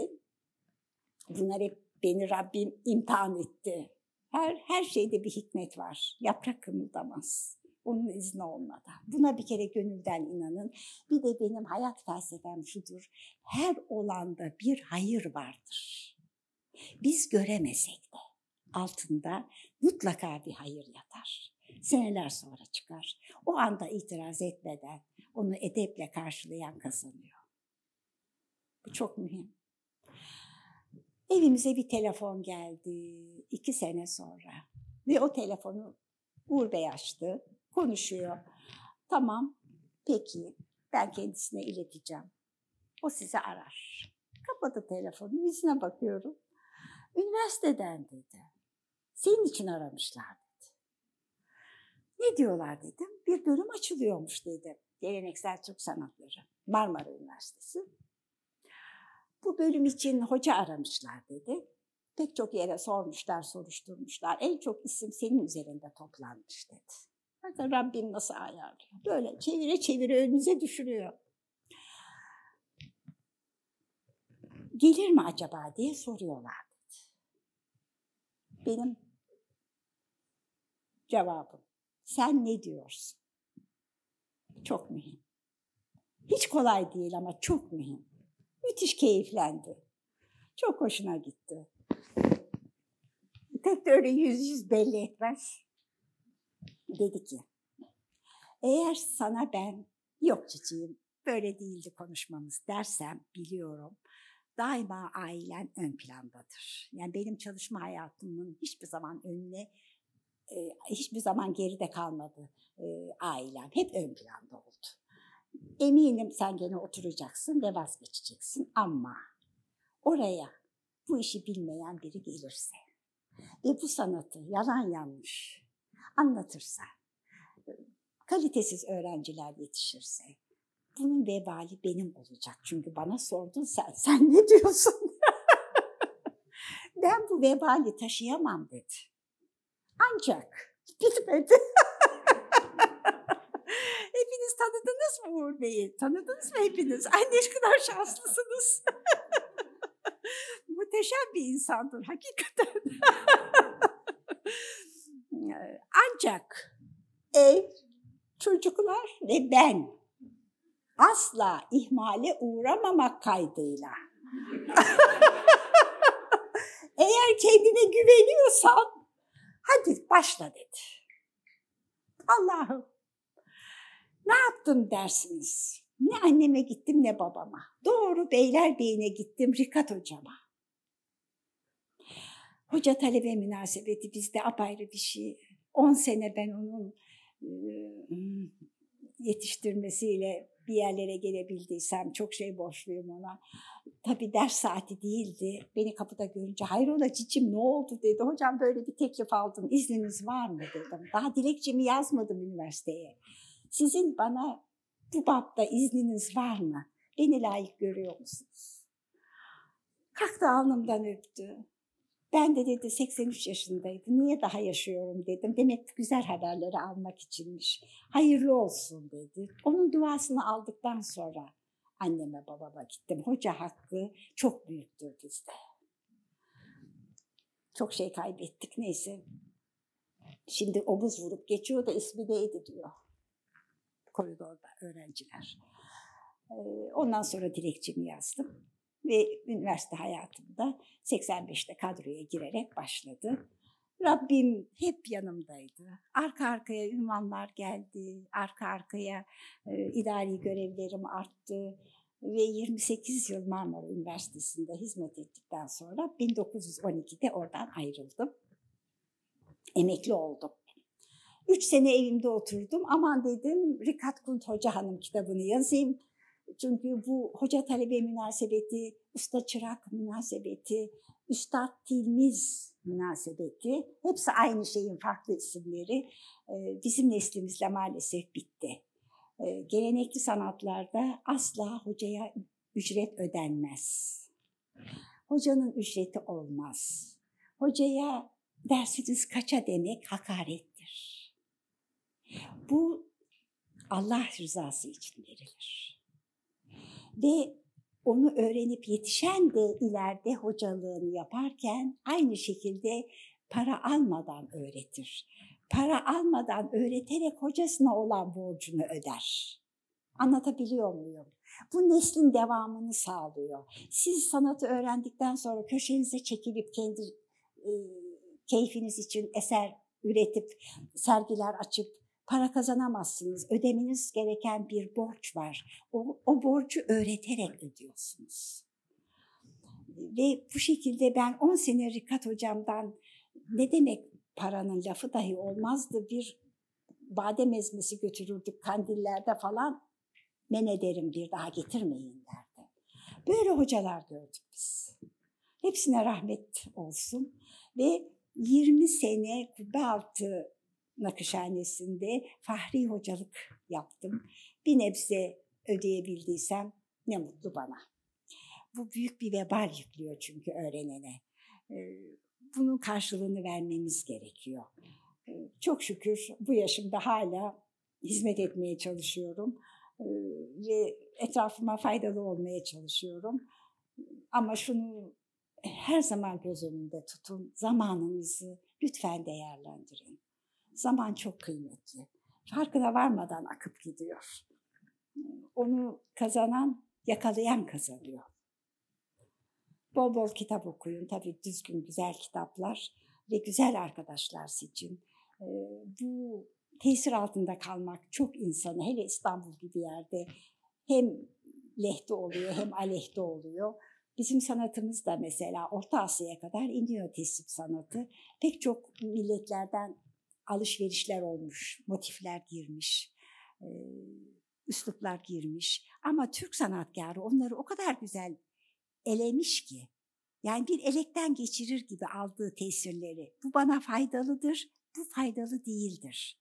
Bunlar hep beni Rabbim imtihan etti. Her, her şeyde bir hikmet var. Yaprak kımıldamaz. Onun izni olmadan. Buna bir kere gönülden inanın. Bir de benim hayat felsefem şudur. Her olanda bir hayır vardır. Biz göremesek de altında mutlaka bir hayır yatar. Seneler sonra çıkar. O anda itiraz etmeden onu edeple karşılayan kazanıyor. Bu çok mühim. Evimize bir telefon geldi iki sene sonra. Ve o telefonu Uğur Bey açtı, konuşuyor. Tamam, peki ben kendisine ileteceğim. O sizi arar. Kapadı telefonu, yüzüne bakıyorum. Üniversiteden dedi. Senin için aramışlar dedi. Ne diyorlar dedim. Bir bölüm açılıyormuş dedi. Geleneksel Türk Sanatları. Marmara Üniversitesi. Bu bölüm için hoca aramışlar dedi. Pek çok yere sormuşlar, soruşturmuşlar. En çok isim senin üzerinde toplanmış dedi. Bakın Rabbim nasıl ayarlıyor. Böyle çevire çevire önünüze düşürüyor. Gelir mi acaba diye soruyorlar. Benim cevabım. Sen ne diyorsun? Çok mühim. Hiç kolay değil ama çok mühim. Müthiş keyiflendi. Çok hoşuna gitti. Pek de öyle yüz yüz belli etmez. Dedi ki, eğer sana ben, yok çiçeğim böyle değildi konuşmamız dersem biliyorum. Daima ailen ön plandadır. Yani benim çalışma hayatımın hiçbir zaman önüne, e, hiçbir zaman geride kalmadı e, ailem. Hep ön planda oldu. Eminim sen gene oturacaksın ve vazgeçeceksin ama oraya bu işi bilmeyen biri gelirse ve bu sanatı yalan yanlış anlatırsa, kalitesiz öğrenciler yetişirse, bunun vebali benim olacak. Çünkü bana sordun sen, sen ne diyorsun? ben bu vebali taşıyamam dedi. Ancak bitmedi. hepiniz tanıdınız mı Uğur Bey'i? Tanıdınız mı hepiniz? Ay ne kadar şanslısınız. Muhteşem bir insandır hakikaten. Ancak ev, çocuklar ve ben asla ihmale uğramamak kaydıyla. Eğer kendine güveniyorsan hadi başla dedi. Allah'ım ne yaptım dersiniz? Ne anneme gittim ne babama. Doğru Beylerbeyi'ne gittim Rikat hocama. Hoca talebe münasebeti bizde apayrı bir şey. 10 sene ben onun yetiştirmesiyle bir yerlere gelebildiysem çok şey borçluyum ona. Tabii ders saati değildi. Beni kapıda görünce hayrola cicim ne oldu dedi. Hocam böyle bir teklif aldım. İzniniz var mı dedim. Daha dilekçemi yazmadım üniversiteye. Sizin bana bu bapta izniniz var mı? Beni layık görüyor musunuz? Kalktı alnımdan öptü. Ben de dedi 83 yaşındaydı. Niye daha yaşıyorum dedim. Demek güzel haberleri almak içinmiş. Hayırlı olsun dedi. Onun duasını aldıktan sonra anneme babama gittim. Hoca hakkı çok büyüktür bizde. Çok şey kaybettik neyse. Şimdi omuz vurup geçiyor da ismi neydi diyor. Koridorda öğrenciler. Ondan sonra dilekçemi yazdım ve üniversite hayatımda 85'te kadroya girerek başladı. Rabbim hep yanımdaydı. Arka arkaya ünvanlar geldi, arka arkaya e, idari görevlerim arttı ve 28 yıl Marmara Üniversitesi'nde hizmet ettikten sonra 1912'de oradan ayrıldım. Emekli oldum. Üç sene evimde oturdum. Aman dedim Rikat Kunt Hoca Hanım kitabını yazayım. Çünkü bu hoca talebe münasebeti, usta çırak münasebeti, üstad tilmiz münasebeti hepsi aynı şeyin farklı isimleri bizim neslimizle maalesef bitti. Gelenekli sanatlarda asla hocaya ücret ödenmez. Hocanın ücreti olmaz. Hocaya dersiniz kaça demek hakarettir. Bu Allah rızası için verilir. Ve onu öğrenip yetişen de ileride hocalığını yaparken aynı şekilde para almadan öğretir. Para almadan öğreterek hocasına olan borcunu öder. Anlatabiliyor muyum? Bu neslin devamını sağlıyor. Siz sanatı öğrendikten sonra köşenize çekilip kendi e, keyfiniz için eser üretip sergiler açıp para kazanamazsınız. Ödemeniz gereken bir borç var. O, o borcu öğreterek ödüyorsunuz. Ve bu şekilde ben 10 sene Rikat hocamdan ne demek paranın lafı dahi olmazdı. Bir badem ezmesi götürürdük kandillerde falan. Men ederim bir daha getirmeyin derdi. Böyle hocalar gördük biz. Hepsine rahmet olsun. Ve 20 sene Kubbealtı Nakışhanesi'nde fahri hocalık yaptım. Bir nebze ödeyebildiysem ne mutlu bana. Bu büyük bir vebal yüklüyor çünkü öğrenene. Bunun karşılığını vermemiz gerekiyor. Çok şükür bu yaşımda hala hizmet etmeye çalışıyorum ve etrafıma faydalı olmaya çalışıyorum. Ama şunu her zaman göz önünde tutun. Zamanınızı lütfen değerlendirin. Zaman çok kıymetli. Farkına varmadan akıp gidiyor. Onu kazanan, yakalayan kazanıyor. Bol bol kitap okuyun. Tabii düzgün, güzel kitaplar ve güzel arkadaşlar seçin. Bu tesir altında kalmak çok insanı, hele İstanbul gibi yerde hem lehte oluyor hem aleyhte oluyor. Bizim sanatımız da mesela Orta Asya'ya kadar iniyor tesip sanatı. Pek çok milletlerden alışverişler olmuş, motifler girmiş, üsluplar girmiş. Ama Türk sanatkarı onları o kadar güzel elemiş ki. Yani bir elekten geçirir gibi aldığı tesirleri. Bu bana faydalıdır, bu faydalı değildir.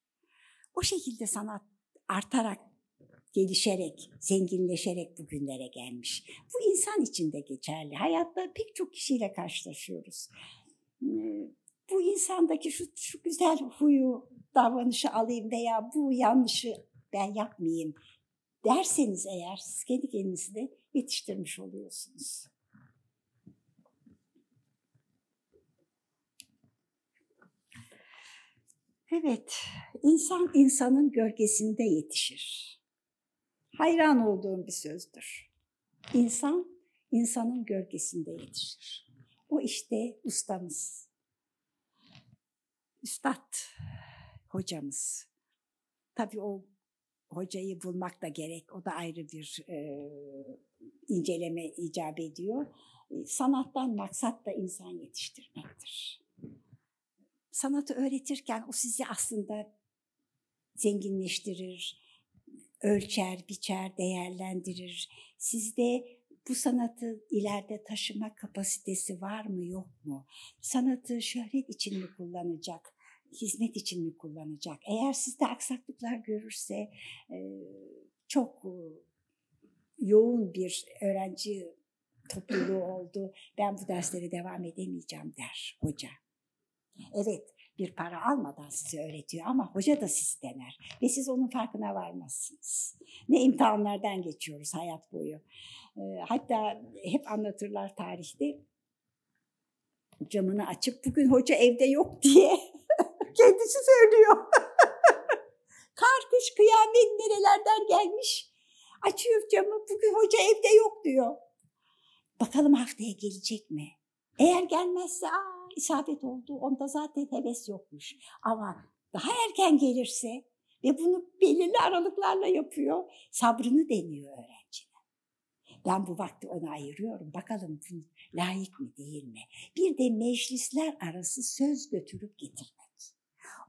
O şekilde sanat artarak, gelişerek, zenginleşerek bugünlere gelmiş. Bu insan için de geçerli. Hayatta pek çok kişiyle karşılaşıyoruz. Bu insandaki şu, şu güzel huyu, davranışı alayım veya bu yanlışı ben yapmayayım derseniz eğer siz kendi kendinizi de yetiştirmiş oluyorsunuz. Evet, insan insanın gölgesinde yetişir. Hayran olduğum bir sözdür. İnsan insanın gölgesinde yetişir. O işte ustamız. Üstad hocamız. Tabii o hocayı bulmak da gerek. O da ayrı bir e, inceleme icap ediyor. Sanattan maksat da insan yetiştirmektir sanatı öğretirken o sizi aslında zenginleştirir, ölçer, biçer, değerlendirir. Sizde bu sanatı ileride taşıma kapasitesi var mı yok mu? Sanatı şöhret için mi kullanacak? Hizmet için mi kullanacak? Eğer sizde aksaklıklar görürse çok yoğun bir öğrenci topluluğu oldu. Ben bu derslere devam edemeyeceğim der hoca. Evet bir para almadan size öğretiyor ama hoca da sizi dener ve siz onun farkına varmazsınız. Ne imtihanlardan geçiyoruz hayat boyu. Hatta hep anlatırlar tarihte camını açıp bugün hoca evde yok diye kendisi söylüyor. Kar, kış, kıyamet nerelerden gelmiş. Açıyor camı bugün hoca evde yok diyor. Bakalım haftaya gelecek mi? Eğer gelmezse aa isabet oldu. Onda zaten heves yokmuş. Ama daha erken gelirse ve bunu belirli aralıklarla yapıyor, sabrını deniyor öğrencinin. Ben bu vakti ona ayırıyorum. Bakalım layık mı değil mi? Bir de meclisler arası söz götürüp getirmek.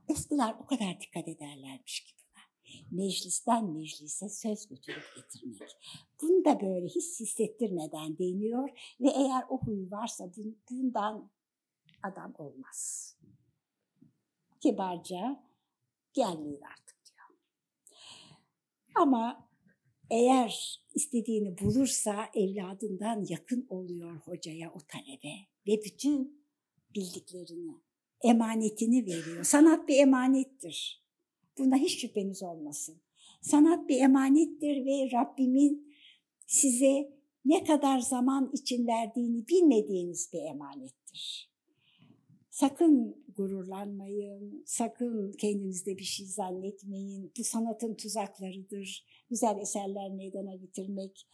Eskiler o kadar dikkat ederlermiş ki. Meclisten meclise söz götürüp getirmek. Bunu da böyle hiç hissettirmeden deniyor ve eğer o huyu varsa bundan adam olmaz. Kibarca gelmeyin artık diyor. Ama eğer istediğini bulursa evladından yakın oluyor hocaya o talebe ve bütün bildiklerini, emanetini veriyor. Sanat bir emanettir. Buna hiç şüpheniz olmasın. Sanat bir emanettir ve Rabbimin size ne kadar zaman için verdiğini bilmediğiniz bir emanettir. Sakın gururlanmayın, sakın kendinizde bir şey zannetmeyin. Bu sanatın tuzaklarıdır. Güzel eserler meydana getirmek,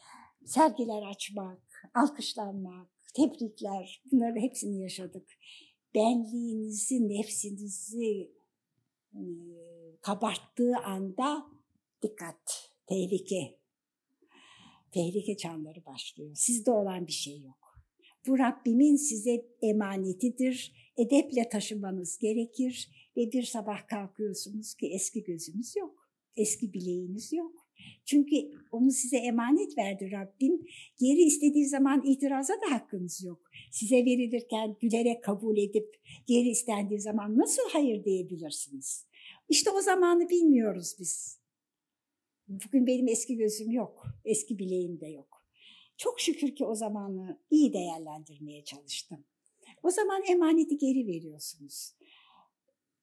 sergiler açmak, alkışlanmak, tebrikler bunları hepsini yaşadık. Benliğinizi, nefsinizi e, kabarttığı anda dikkat, tehlike. Tehlike çanları başlıyor. Sizde olan bir şey yok. Bu Rabbimin size emanetidir edeple taşımanız gerekir ve bir sabah kalkıyorsunuz ki eski gözünüz yok, eski bileğiniz yok, Çünkü onu size emanet verdi Rabbim. Geri istediği zaman itiraza da hakkınız yok. Size verilirken gülerek kabul edip geri istendiği zaman nasıl hayır diyebilirsiniz? İşte o zamanı bilmiyoruz biz. Bugün benim eski gözüm yok, eski bileğim de yok. Çok şükür ki o zamanı iyi değerlendirmeye çalıştım. O zaman emaneti geri veriyorsunuz.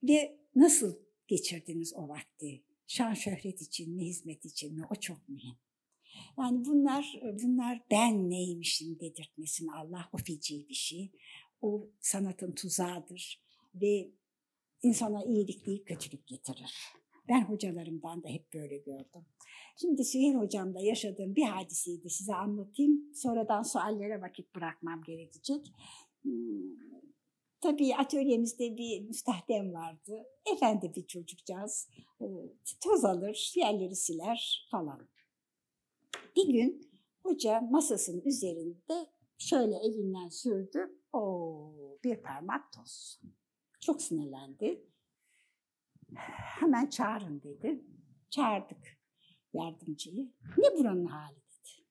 Ve nasıl geçirdiniz o vakti? Şan şöhret için mi, hizmet için mi? O çok mühim. Yani bunlar bunlar ben neymişim dedirtmesin Allah o feci bir şey. O sanatın tuzağıdır ve insana iyilik değil kötülük getirir. Ben hocalarımdan da hep böyle gördüm. Şimdi Süheyl hocamda yaşadığım bir hadiseyi de size anlatayım. Sonradan suallere vakit bırakmam gerekecek. Tabii atölyemizde bir müstahdem vardı. Efendi bir çocukcağız. Ee, toz alır, yerleri siler falan. Bir gün hoca masasının üzerinde şöyle elinden sürdü. O bir parmak toz. Çok sinirlendi. Hemen çağırın dedi. Çağırdık yardımcıyı. Ne buranın hali dedi.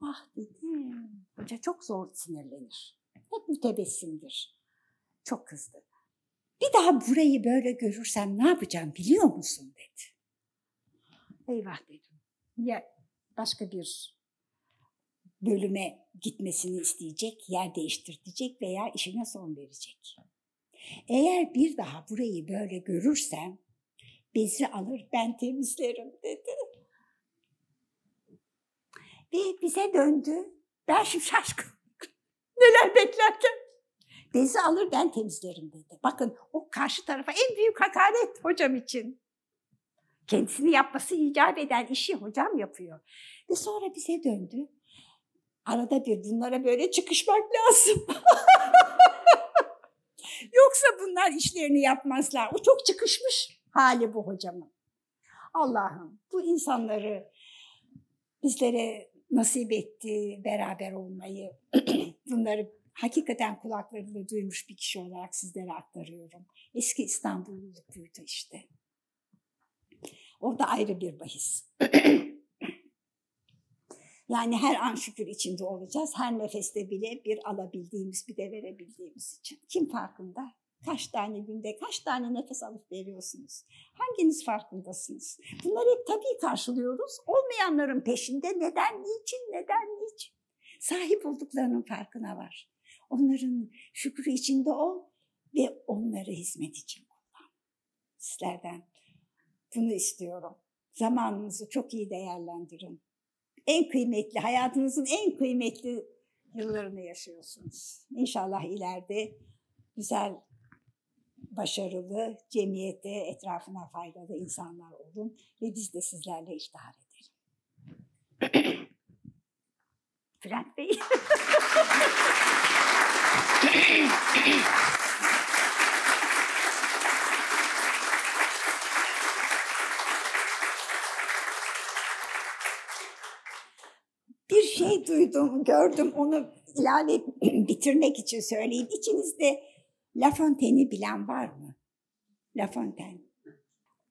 Ah dedim. Hoca çok zor sinirlenir. Hep mütebessimdir. Çok kızdı. Bir daha burayı böyle görürsem ne yapacağım biliyor musun dedi. Eyvah dedim. Ya başka bir bölüme gitmesini isteyecek, yer değiştirtecek veya işine son verecek. Eğer bir daha burayı böyle görürsem bezi alır ben temizlerim dedi. Ve bize döndü. Ben şimdi şaşkın. Neler beklerken. Bezi alır ben temizlerim dedi. Bakın o karşı tarafa en büyük hakaret hocam için. Kendisini yapması icap eden işi hocam yapıyor. Ve sonra bize döndü. Arada bir bunlara böyle çıkışmak lazım. Yoksa bunlar işlerini yapmazlar. O çok çıkışmış hali bu hocamın. Allah'ım bu insanları bizlere nasip etti beraber olmayı. Bunları hakikaten kulaklarıyla duymuş bir kişi olarak sizlere aktarıyorum. Eski İstanbulluluk buydu işte. Orada ayrı bir bahis. yani her an şükür içinde olacağız. Her nefeste bile bir alabildiğimiz, bir de verebildiğimiz için. Kim farkında? Kaç tane günde, kaç tane nefes alıp veriyorsunuz? Hanginiz farkındasınız? Bunları hep tabii karşılıyoruz. Olmayanların peşinde neden, niçin, neden, niçin? Sahip olduklarının farkına var. Onların şükrü içinde ol ve onları hizmet için kullan. Sizlerden bunu istiyorum. Zamanınızı çok iyi değerlendirin. En kıymetli, hayatınızın en kıymetli yıllarını yaşıyorsunuz. İnşallah ileride güzel başarılı, cemiyete, etrafına faydalı insanlar olun ve biz de sizlerle iftihar edelim. Bülent Bey. Bir şey duydum, gördüm, onu ilave bitirmek için söyleyeyim. İçinizde La Fontaine'i bilen var mı? La Fontaine.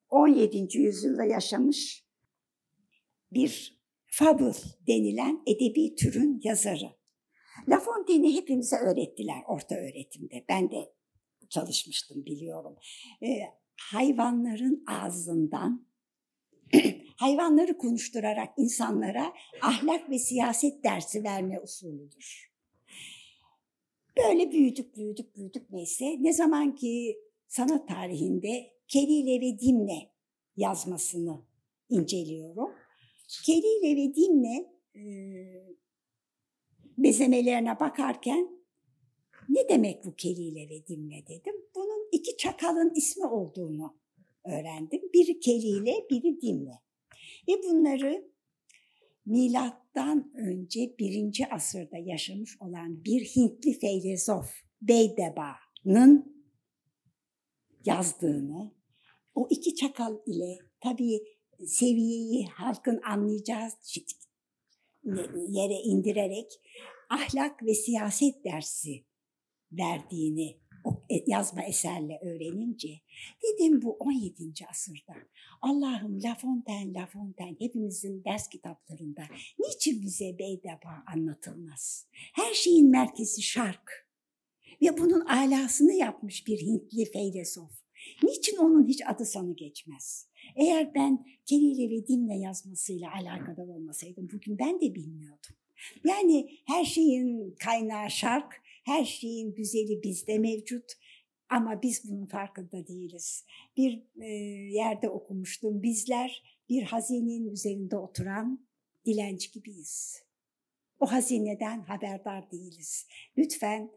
17. yüzyılda yaşamış bir fable denilen edebi türün yazarı. La Fontaine'i hepimize öğrettiler orta öğretimde. Ben de çalışmıştım biliyorum. Ee, hayvanların ağzından hayvanları konuşturarak insanlara ahlak ve siyaset dersi verme usulüdür. Böyle büyüdük, büyüdük, büyüdük neyse. Ne zaman ki sanat tarihinde Kelile ve Dimne yazmasını inceliyorum. Kelile ve Dimne e, bezemelerine bakarken ne demek bu Kelile ve Dimne dedim. Bunun iki çakalın ismi olduğunu öğrendim. Biri Kelile, biri Dimne. Ve bunları milattan önce birinci asırda yaşamış olan bir Hintli filozof Beydeba'nın yazdığını, o iki çakal ile tabii seviyeyi halkın anlayacağı yere indirerek ahlak ve siyaset dersi verdiğini yazma eserle öğrenince dedim bu 17. asırda Allah'ım La Fontaine, La Fontaine hepimizin ders kitaplarında niçin bize Beydaba anlatılmaz? Her şeyin merkezi şark ve bunun alasını yapmış bir Hintli feylesof. Niçin onun hiç adı sanı geçmez? Eğer ben keliyle ve dinle yazmasıyla alakadar olmasaydım bugün ben de bilmiyordum. Yani her şeyin kaynağı şark, her şeyin güzeli bizde mevcut ama biz bunun farkında değiliz. Bir e, yerde okumuştum. Bizler bir hazinenin üzerinde oturan dilenci gibiyiz. O hazineden haberdar değiliz. Lütfen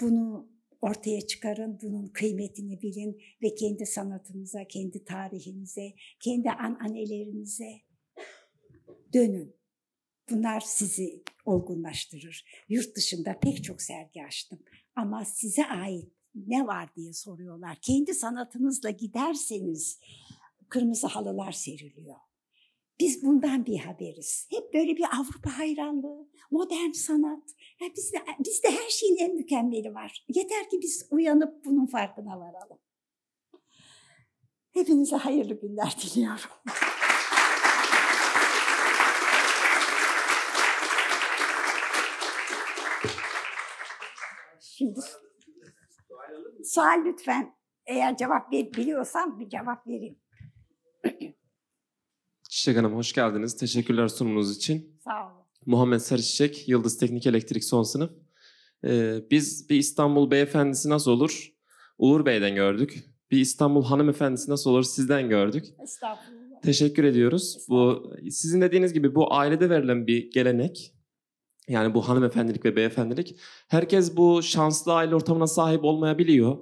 bunu ortaya çıkarın, bunun kıymetini bilin ve kendi sanatınıza, kendi tarihinize, kendi ananelerinize dönün. Bunlar sizi olgunlaştırır. Yurt dışında pek çok sergi açtım ama size ait ne var diye soruyorlar. Kendi sanatınızla giderseniz kırmızı halılar seriliyor. Biz bundan bir haberiz. Hep böyle bir Avrupa hayranlığı, modern sanat. Ya bizde, bizde her şeyin en mükemmeli var. Yeter ki biz uyanıp bunun farkına varalım. Hepinize hayırlı günler diliyorum. Şimdi sual lütfen. Eğer cevap biliyorsam bir cevap vereyim. Çiçek Hanım hoş geldiniz. Teşekkürler sunumunuz için. Sağ olun. Muhammed Sarıçiçek, Yıldız Teknik Elektrik son sınıf. Ee, biz bir İstanbul beyefendisi nasıl olur? Uğur Bey'den gördük. Bir İstanbul hanımefendisi nasıl olur? Sizden gördük. Estağfurullah. Teşekkür ediyoruz. Bu sizin dediğiniz gibi bu ailede verilen bir gelenek. Yani bu hanımefendilik ve beyefendilik. Herkes bu şanslı aile ortamına sahip olmayabiliyor.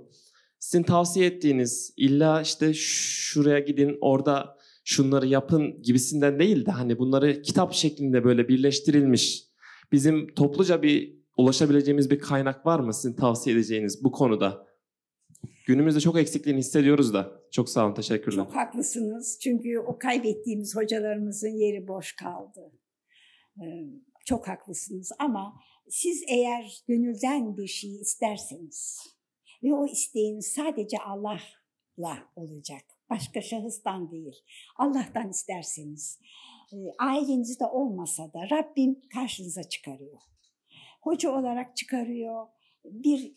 Sizin tavsiye ettiğiniz illa işte şuraya gidin orada şunları yapın gibisinden değil de hani bunları kitap şeklinde böyle birleştirilmiş bizim topluca bir ulaşabileceğimiz bir kaynak var mı sizin tavsiye edeceğiniz bu konuda? Günümüzde çok eksikliğini hissediyoruz da. Çok sağ olun, teşekkürler. Çok haklısınız. Çünkü o kaybettiğimiz hocalarımızın yeri boş kaldı. Çok haklısınız ama siz eğer gönülden bir şey isterseniz ve o isteğiniz sadece Allah'la olacak Başka şahıstan değil. Allah'tan isterseniz. Ailenizde olmasa da Rabbim karşınıza çıkarıyor. Hoca olarak çıkarıyor. Bir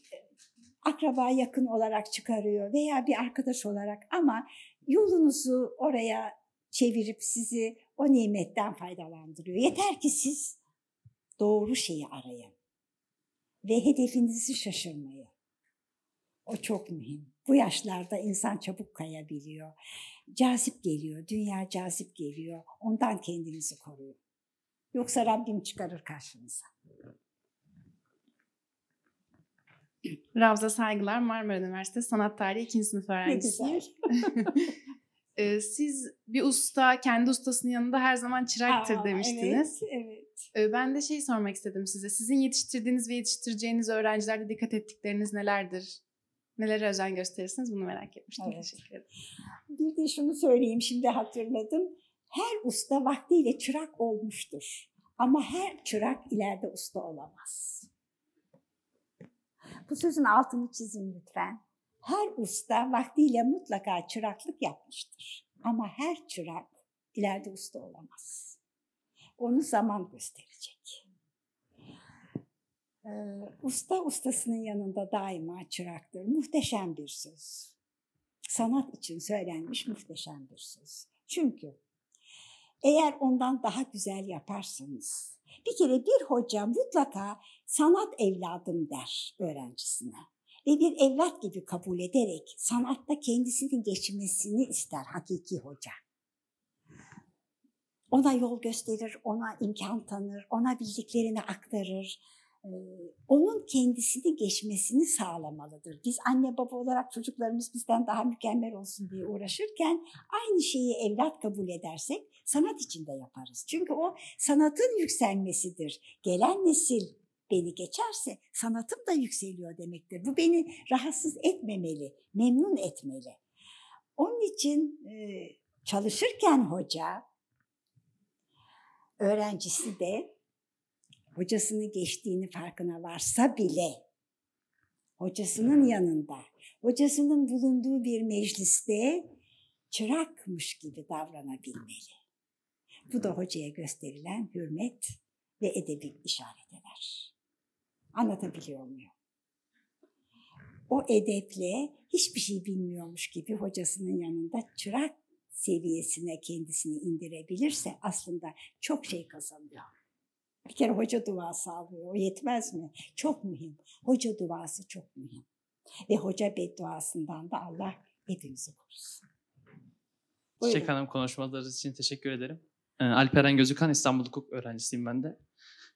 akraba yakın olarak çıkarıyor veya bir arkadaş olarak ama yolunuzu oraya çevirip sizi o nimetten faydalandırıyor. Yeter ki siz doğru şeyi arayın ve hedefinizi şaşırmayın. O çok mühim. Bu yaşlarda insan çabuk kayabiliyor. Cazip geliyor, dünya cazip geliyor. Ondan kendinizi koruyun. Yoksa Rabbim çıkarır karşınıza. Ravza saygılar Marmara Üniversitesi Sanat Tarihi 2. sınıf öğrencisiyim. Siz bir usta kendi ustasının yanında her zaman çıraktır Aa, demiştiniz. Evet, evet. Ben de şey sormak istedim size. Sizin yetiştirdiğiniz ve yetiştireceğiniz öğrencilerde dikkat ettikleriniz nelerdir? Nelere özen gösterirsiniz bunu merak etmiştim. Evet. Teşekkür ederim. Bir de şunu söyleyeyim şimdi hatırladım. Her usta vaktiyle çırak olmuştur. Ama her çırak ileride usta olamaz. Bu sözün altını çizin lütfen. Her usta vaktiyle mutlaka çıraklık yapmıştır. Ama her çırak ileride usta olamaz. Onu zaman gösterecek. Ee, usta ustasının yanında daima çıraktır. Muhteşem bir söz. Sanat için söylenmiş muhteşem bir söz. Çünkü eğer ondan daha güzel yaparsanız, bir kere bir hoca mutlaka sanat evladım der öğrencisine. Ve bir evlat gibi kabul ederek sanatta kendisini geçmesini ister hakiki hoca. Ona yol gösterir, ona imkan tanır, ona bildiklerini aktarır, onun kendisini geçmesini sağlamalıdır. Biz anne baba olarak çocuklarımız bizden daha mükemmel olsun diye uğraşırken aynı şeyi evlat kabul edersek sanat içinde yaparız. Çünkü o sanatın yükselmesidir. Gelen nesil beni geçerse sanatım da yükseliyor demektir. Bu beni rahatsız etmemeli, memnun etmeli. Onun için çalışırken hoca, öğrencisi de hocasını geçtiğini farkına varsa bile hocasının yanında, hocasının bulunduğu bir mecliste çırakmış gibi davranabilmeli. Bu da hocaya gösterilen hürmet ve edebi işaret eder. Anlatabiliyor muyum? O edeple hiçbir şey bilmiyormuş gibi hocasının yanında çırak seviyesine kendisini indirebilirse aslında çok şey kazanıyor. Bir kere hoca duası alıyor. O yetmez mi? Çok mühim. Hoca duası çok mühim. Ve hoca bedduasından da Allah hepimizi korusun. Çiçek Hanım konuşmalarınız için teşekkür ederim. Ee, Alperen Gözükan İstanbul Hukuk öğrencisiyim ben de.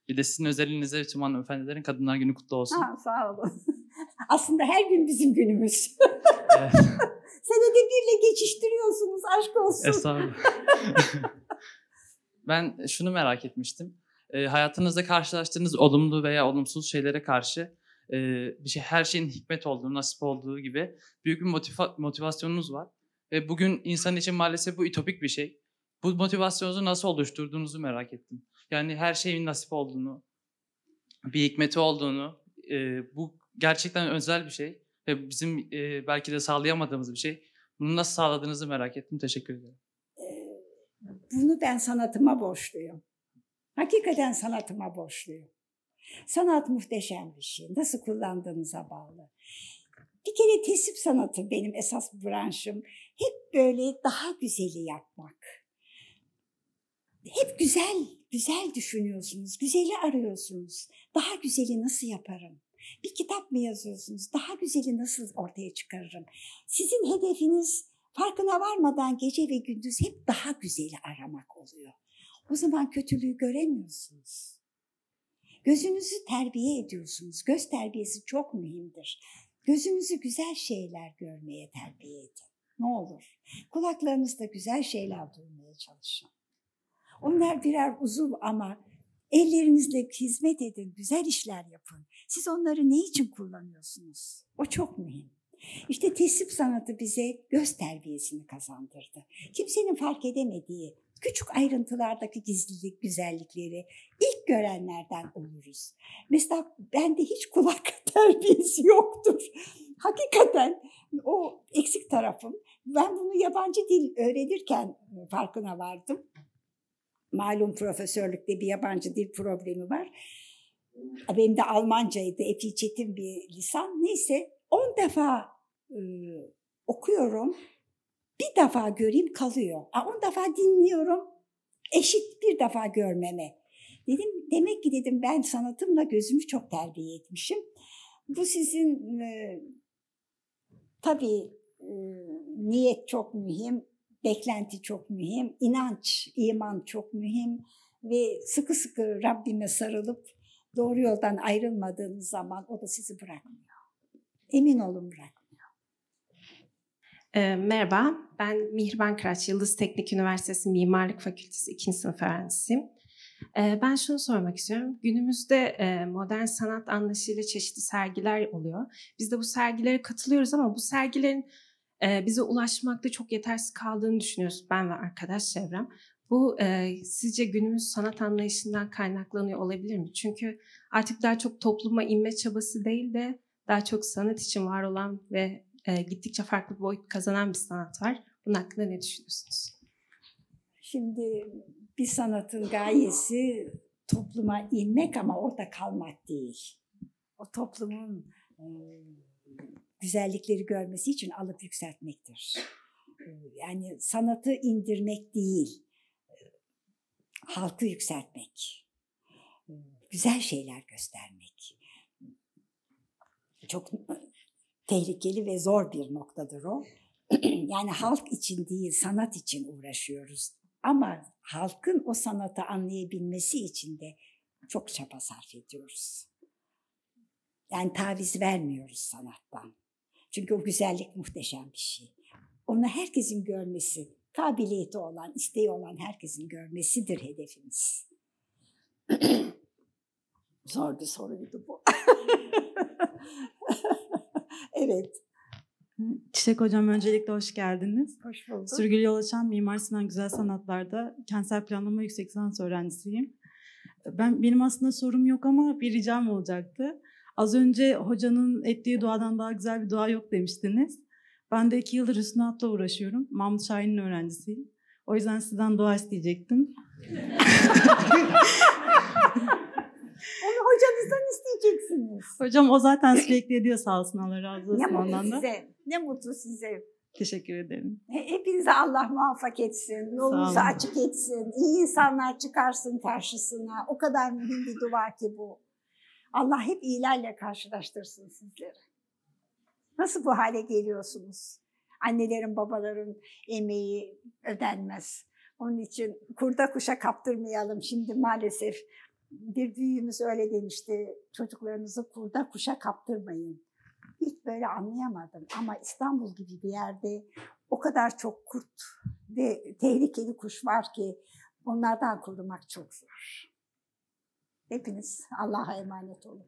Bir de sizin özelliğinizle tüm hanımefendilerin Kadınlar Günü kutlu olsun. Ha, sağ olun. Aslında her gün bizim günümüz. Evet, Senede birle geçiştiriyorsunuz. Aşk olsun. Estağfurullah. ben şunu merak etmiştim. Ee, hayatınızda karşılaştığınız olumlu veya olumsuz şeylere karşı e, bir şey her şeyin hikmet olduğu, nasip olduğu gibi büyük bir motiva- motivasyonunuz var. Ve bugün insan için maalesef bu ütopik bir şey. Bu motivasyonunuzu nasıl oluşturduğunuzu merak ettim. Yani her şeyin nasip olduğunu, bir hikmeti olduğunu, e, bu gerçekten özel bir şey ve bizim e, belki de sağlayamadığımız bir şey. Bunu nasıl sağladığınızı merak ettim. Teşekkür ederim. Ee, Bunu ben sanatıma borçluyum. Hakikaten sanatıma borçluyum. Sanat muhteşem bir şey. Nasıl kullandığınıza bağlı. Bir kere tesip sanatı benim esas branşım. Hep böyle daha güzeli yapmak. Hep güzel, güzel düşünüyorsunuz, güzeli arıyorsunuz. Daha güzeli nasıl yaparım? Bir kitap mı yazıyorsunuz? Daha güzeli nasıl ortaya çıkarırım? Sizin hedefiniz farkına varmadan gece ve gündüz hep daha güzeli aramak oluyor. O zaman kötülüğü göremiyorsunuz. Gözünüzü terbiye ediyorsunuz. Göz terbiyesi çok mühimdir. Gözünüzü güzel şeyler görmeye terbiye edin. Ne olur. Kulaklarınızda güzel şeyler duymaya çalışın. Onlar birer uzuv ama ellerinizle hizmet edin, güzel işler yapın. Siz onları ne için kullanıyorsunuz? O çok mühim. İşte tesip sanatı bize göz terbiyesini kazandırdı. Kimsenin fark edemediği küçük ayrıntılardaki gizlilik, güzellikleri ilk görenlerden oluruz. Mesela bende hiç kulak terbiyesi yoktur. Hakikaten o eksik tarafım. Ben bunu yabancı dil öğrenirken farkına vardım. Malum profesörlükte bir yabancı dil problemi var. Benim de Almancaydı, epey çetin bir lisan. Neyse 10 defa e, okuyorum, bir defa göreyim kalıyor. 10 defa dinliyorum, eşit bir defa görmeme. Dedim demek ki dedim ben sanatımla gözümü çok terbiye etmişim. Bu sizin e, tabii e, niyet çok mühim, beklenti çok mühim, inanç, iman çok mühim ve sıkı sıkı Rabbime sarılıp doğru yoldan ayrılmadığınız zaman o da sizi bırakmıyor. Emin olun bırakmıyor. E, merhaba, ben Mihriban Kıraç, Yıldız Teknik Üniversitesi Mimarlık Fakültesi 2. sınıf öğrencisiyim. E, ben şunu sormak istiyorum. Günümüzde e, modern sanat anlayışıyla çeşitli sergiler oluyor. Biz de bu sergilere katılıyoruz ama bu sergilerin e, bize ulaşmakta çok yetersiz kaldığını düşünüyoruz ben ve arkadaş çevrem. Bu e, sizce günümüz sanat anlayışından kaynaklanıyor olabilir mi? Çünkü artık daha çok topluma inme çabası değil de daha çok sanat için var olan ve e, gittikçe farklı boyut kazanan bir sanat var. Bunun hakkında ne düşünüyorsunuz? Şimdi bir sanatın gayesi topluma inmek ama orada kalmak değil. O toplumun güzellikleri görmesi için alıp yükseltmektir. E, Yani sanatı indirmek değil, e, halkı yükseltmek, e, güzel şeyler göstermek. Çok tehlikeli ve zor bir noktadır o. yani halk için değil, sanat için uğraşıyoruz. Ama halkın o sanatı anlayabilmesi için de çok çaba sarf ediyoruz. Yani taviz vermiyoruz sanattan. Çünkü o güzellik muhteşem bir şey. Onu herkesin görmesi, kabiliyeti olan, isteği olan herkesin görmesidir hedefimiz. Zor bir soruydu bu. evet, Çiçek Hocam öncelikle hoş geldiniz. hoş bulduk. Sürgül Yol Açan Mimar Sinan Güzel Sanatlar'da kentsel planlama yüksek lisans öğrencisiyim. Ben Benim aslında sorum yok ama bir ricam olacaktı. Az önce hocanın ettiği duadan daha güzel bir dua yok demiştiniz. Ben de iki yıldır Hüsnü uğraşıyorum. Mahmut Şahin'in öğrencisiyim. O yüzden sizden dua isteyecektim. Onu hocanızdan isteyeceksiniz. Hocam o zaten sürekli ediyor sağ olsun Allah razı olsun Ne mutlu ondan da. size. Ne mutlu size. Teşekkür ederim. He- Hepinize Allah muvaffak etsin. Yolunuzu açık etsin. İyi insanlar çıkarsın karşısına. O kadar mühim bir dua ki bu. Allah hep iyilerle karşılaştırsın sizleri. Nasıl bu hale geliyorsunuz? Annelerin, babaların emeği ödenmez. Onun için kurda kuşa kaptırmayalım. Şimdi maalesef bir büyüğümüz öyle demişti. Çocuklarınızı kurda kuşa kaptırmayın. Hiç böyle anlayamadım ama İstanbul gibi bir yerde o kadar çok kurt ve tehlikeli kuş var ki onlardan korumak çok zor. Hepiniz Allah'a emanet olun.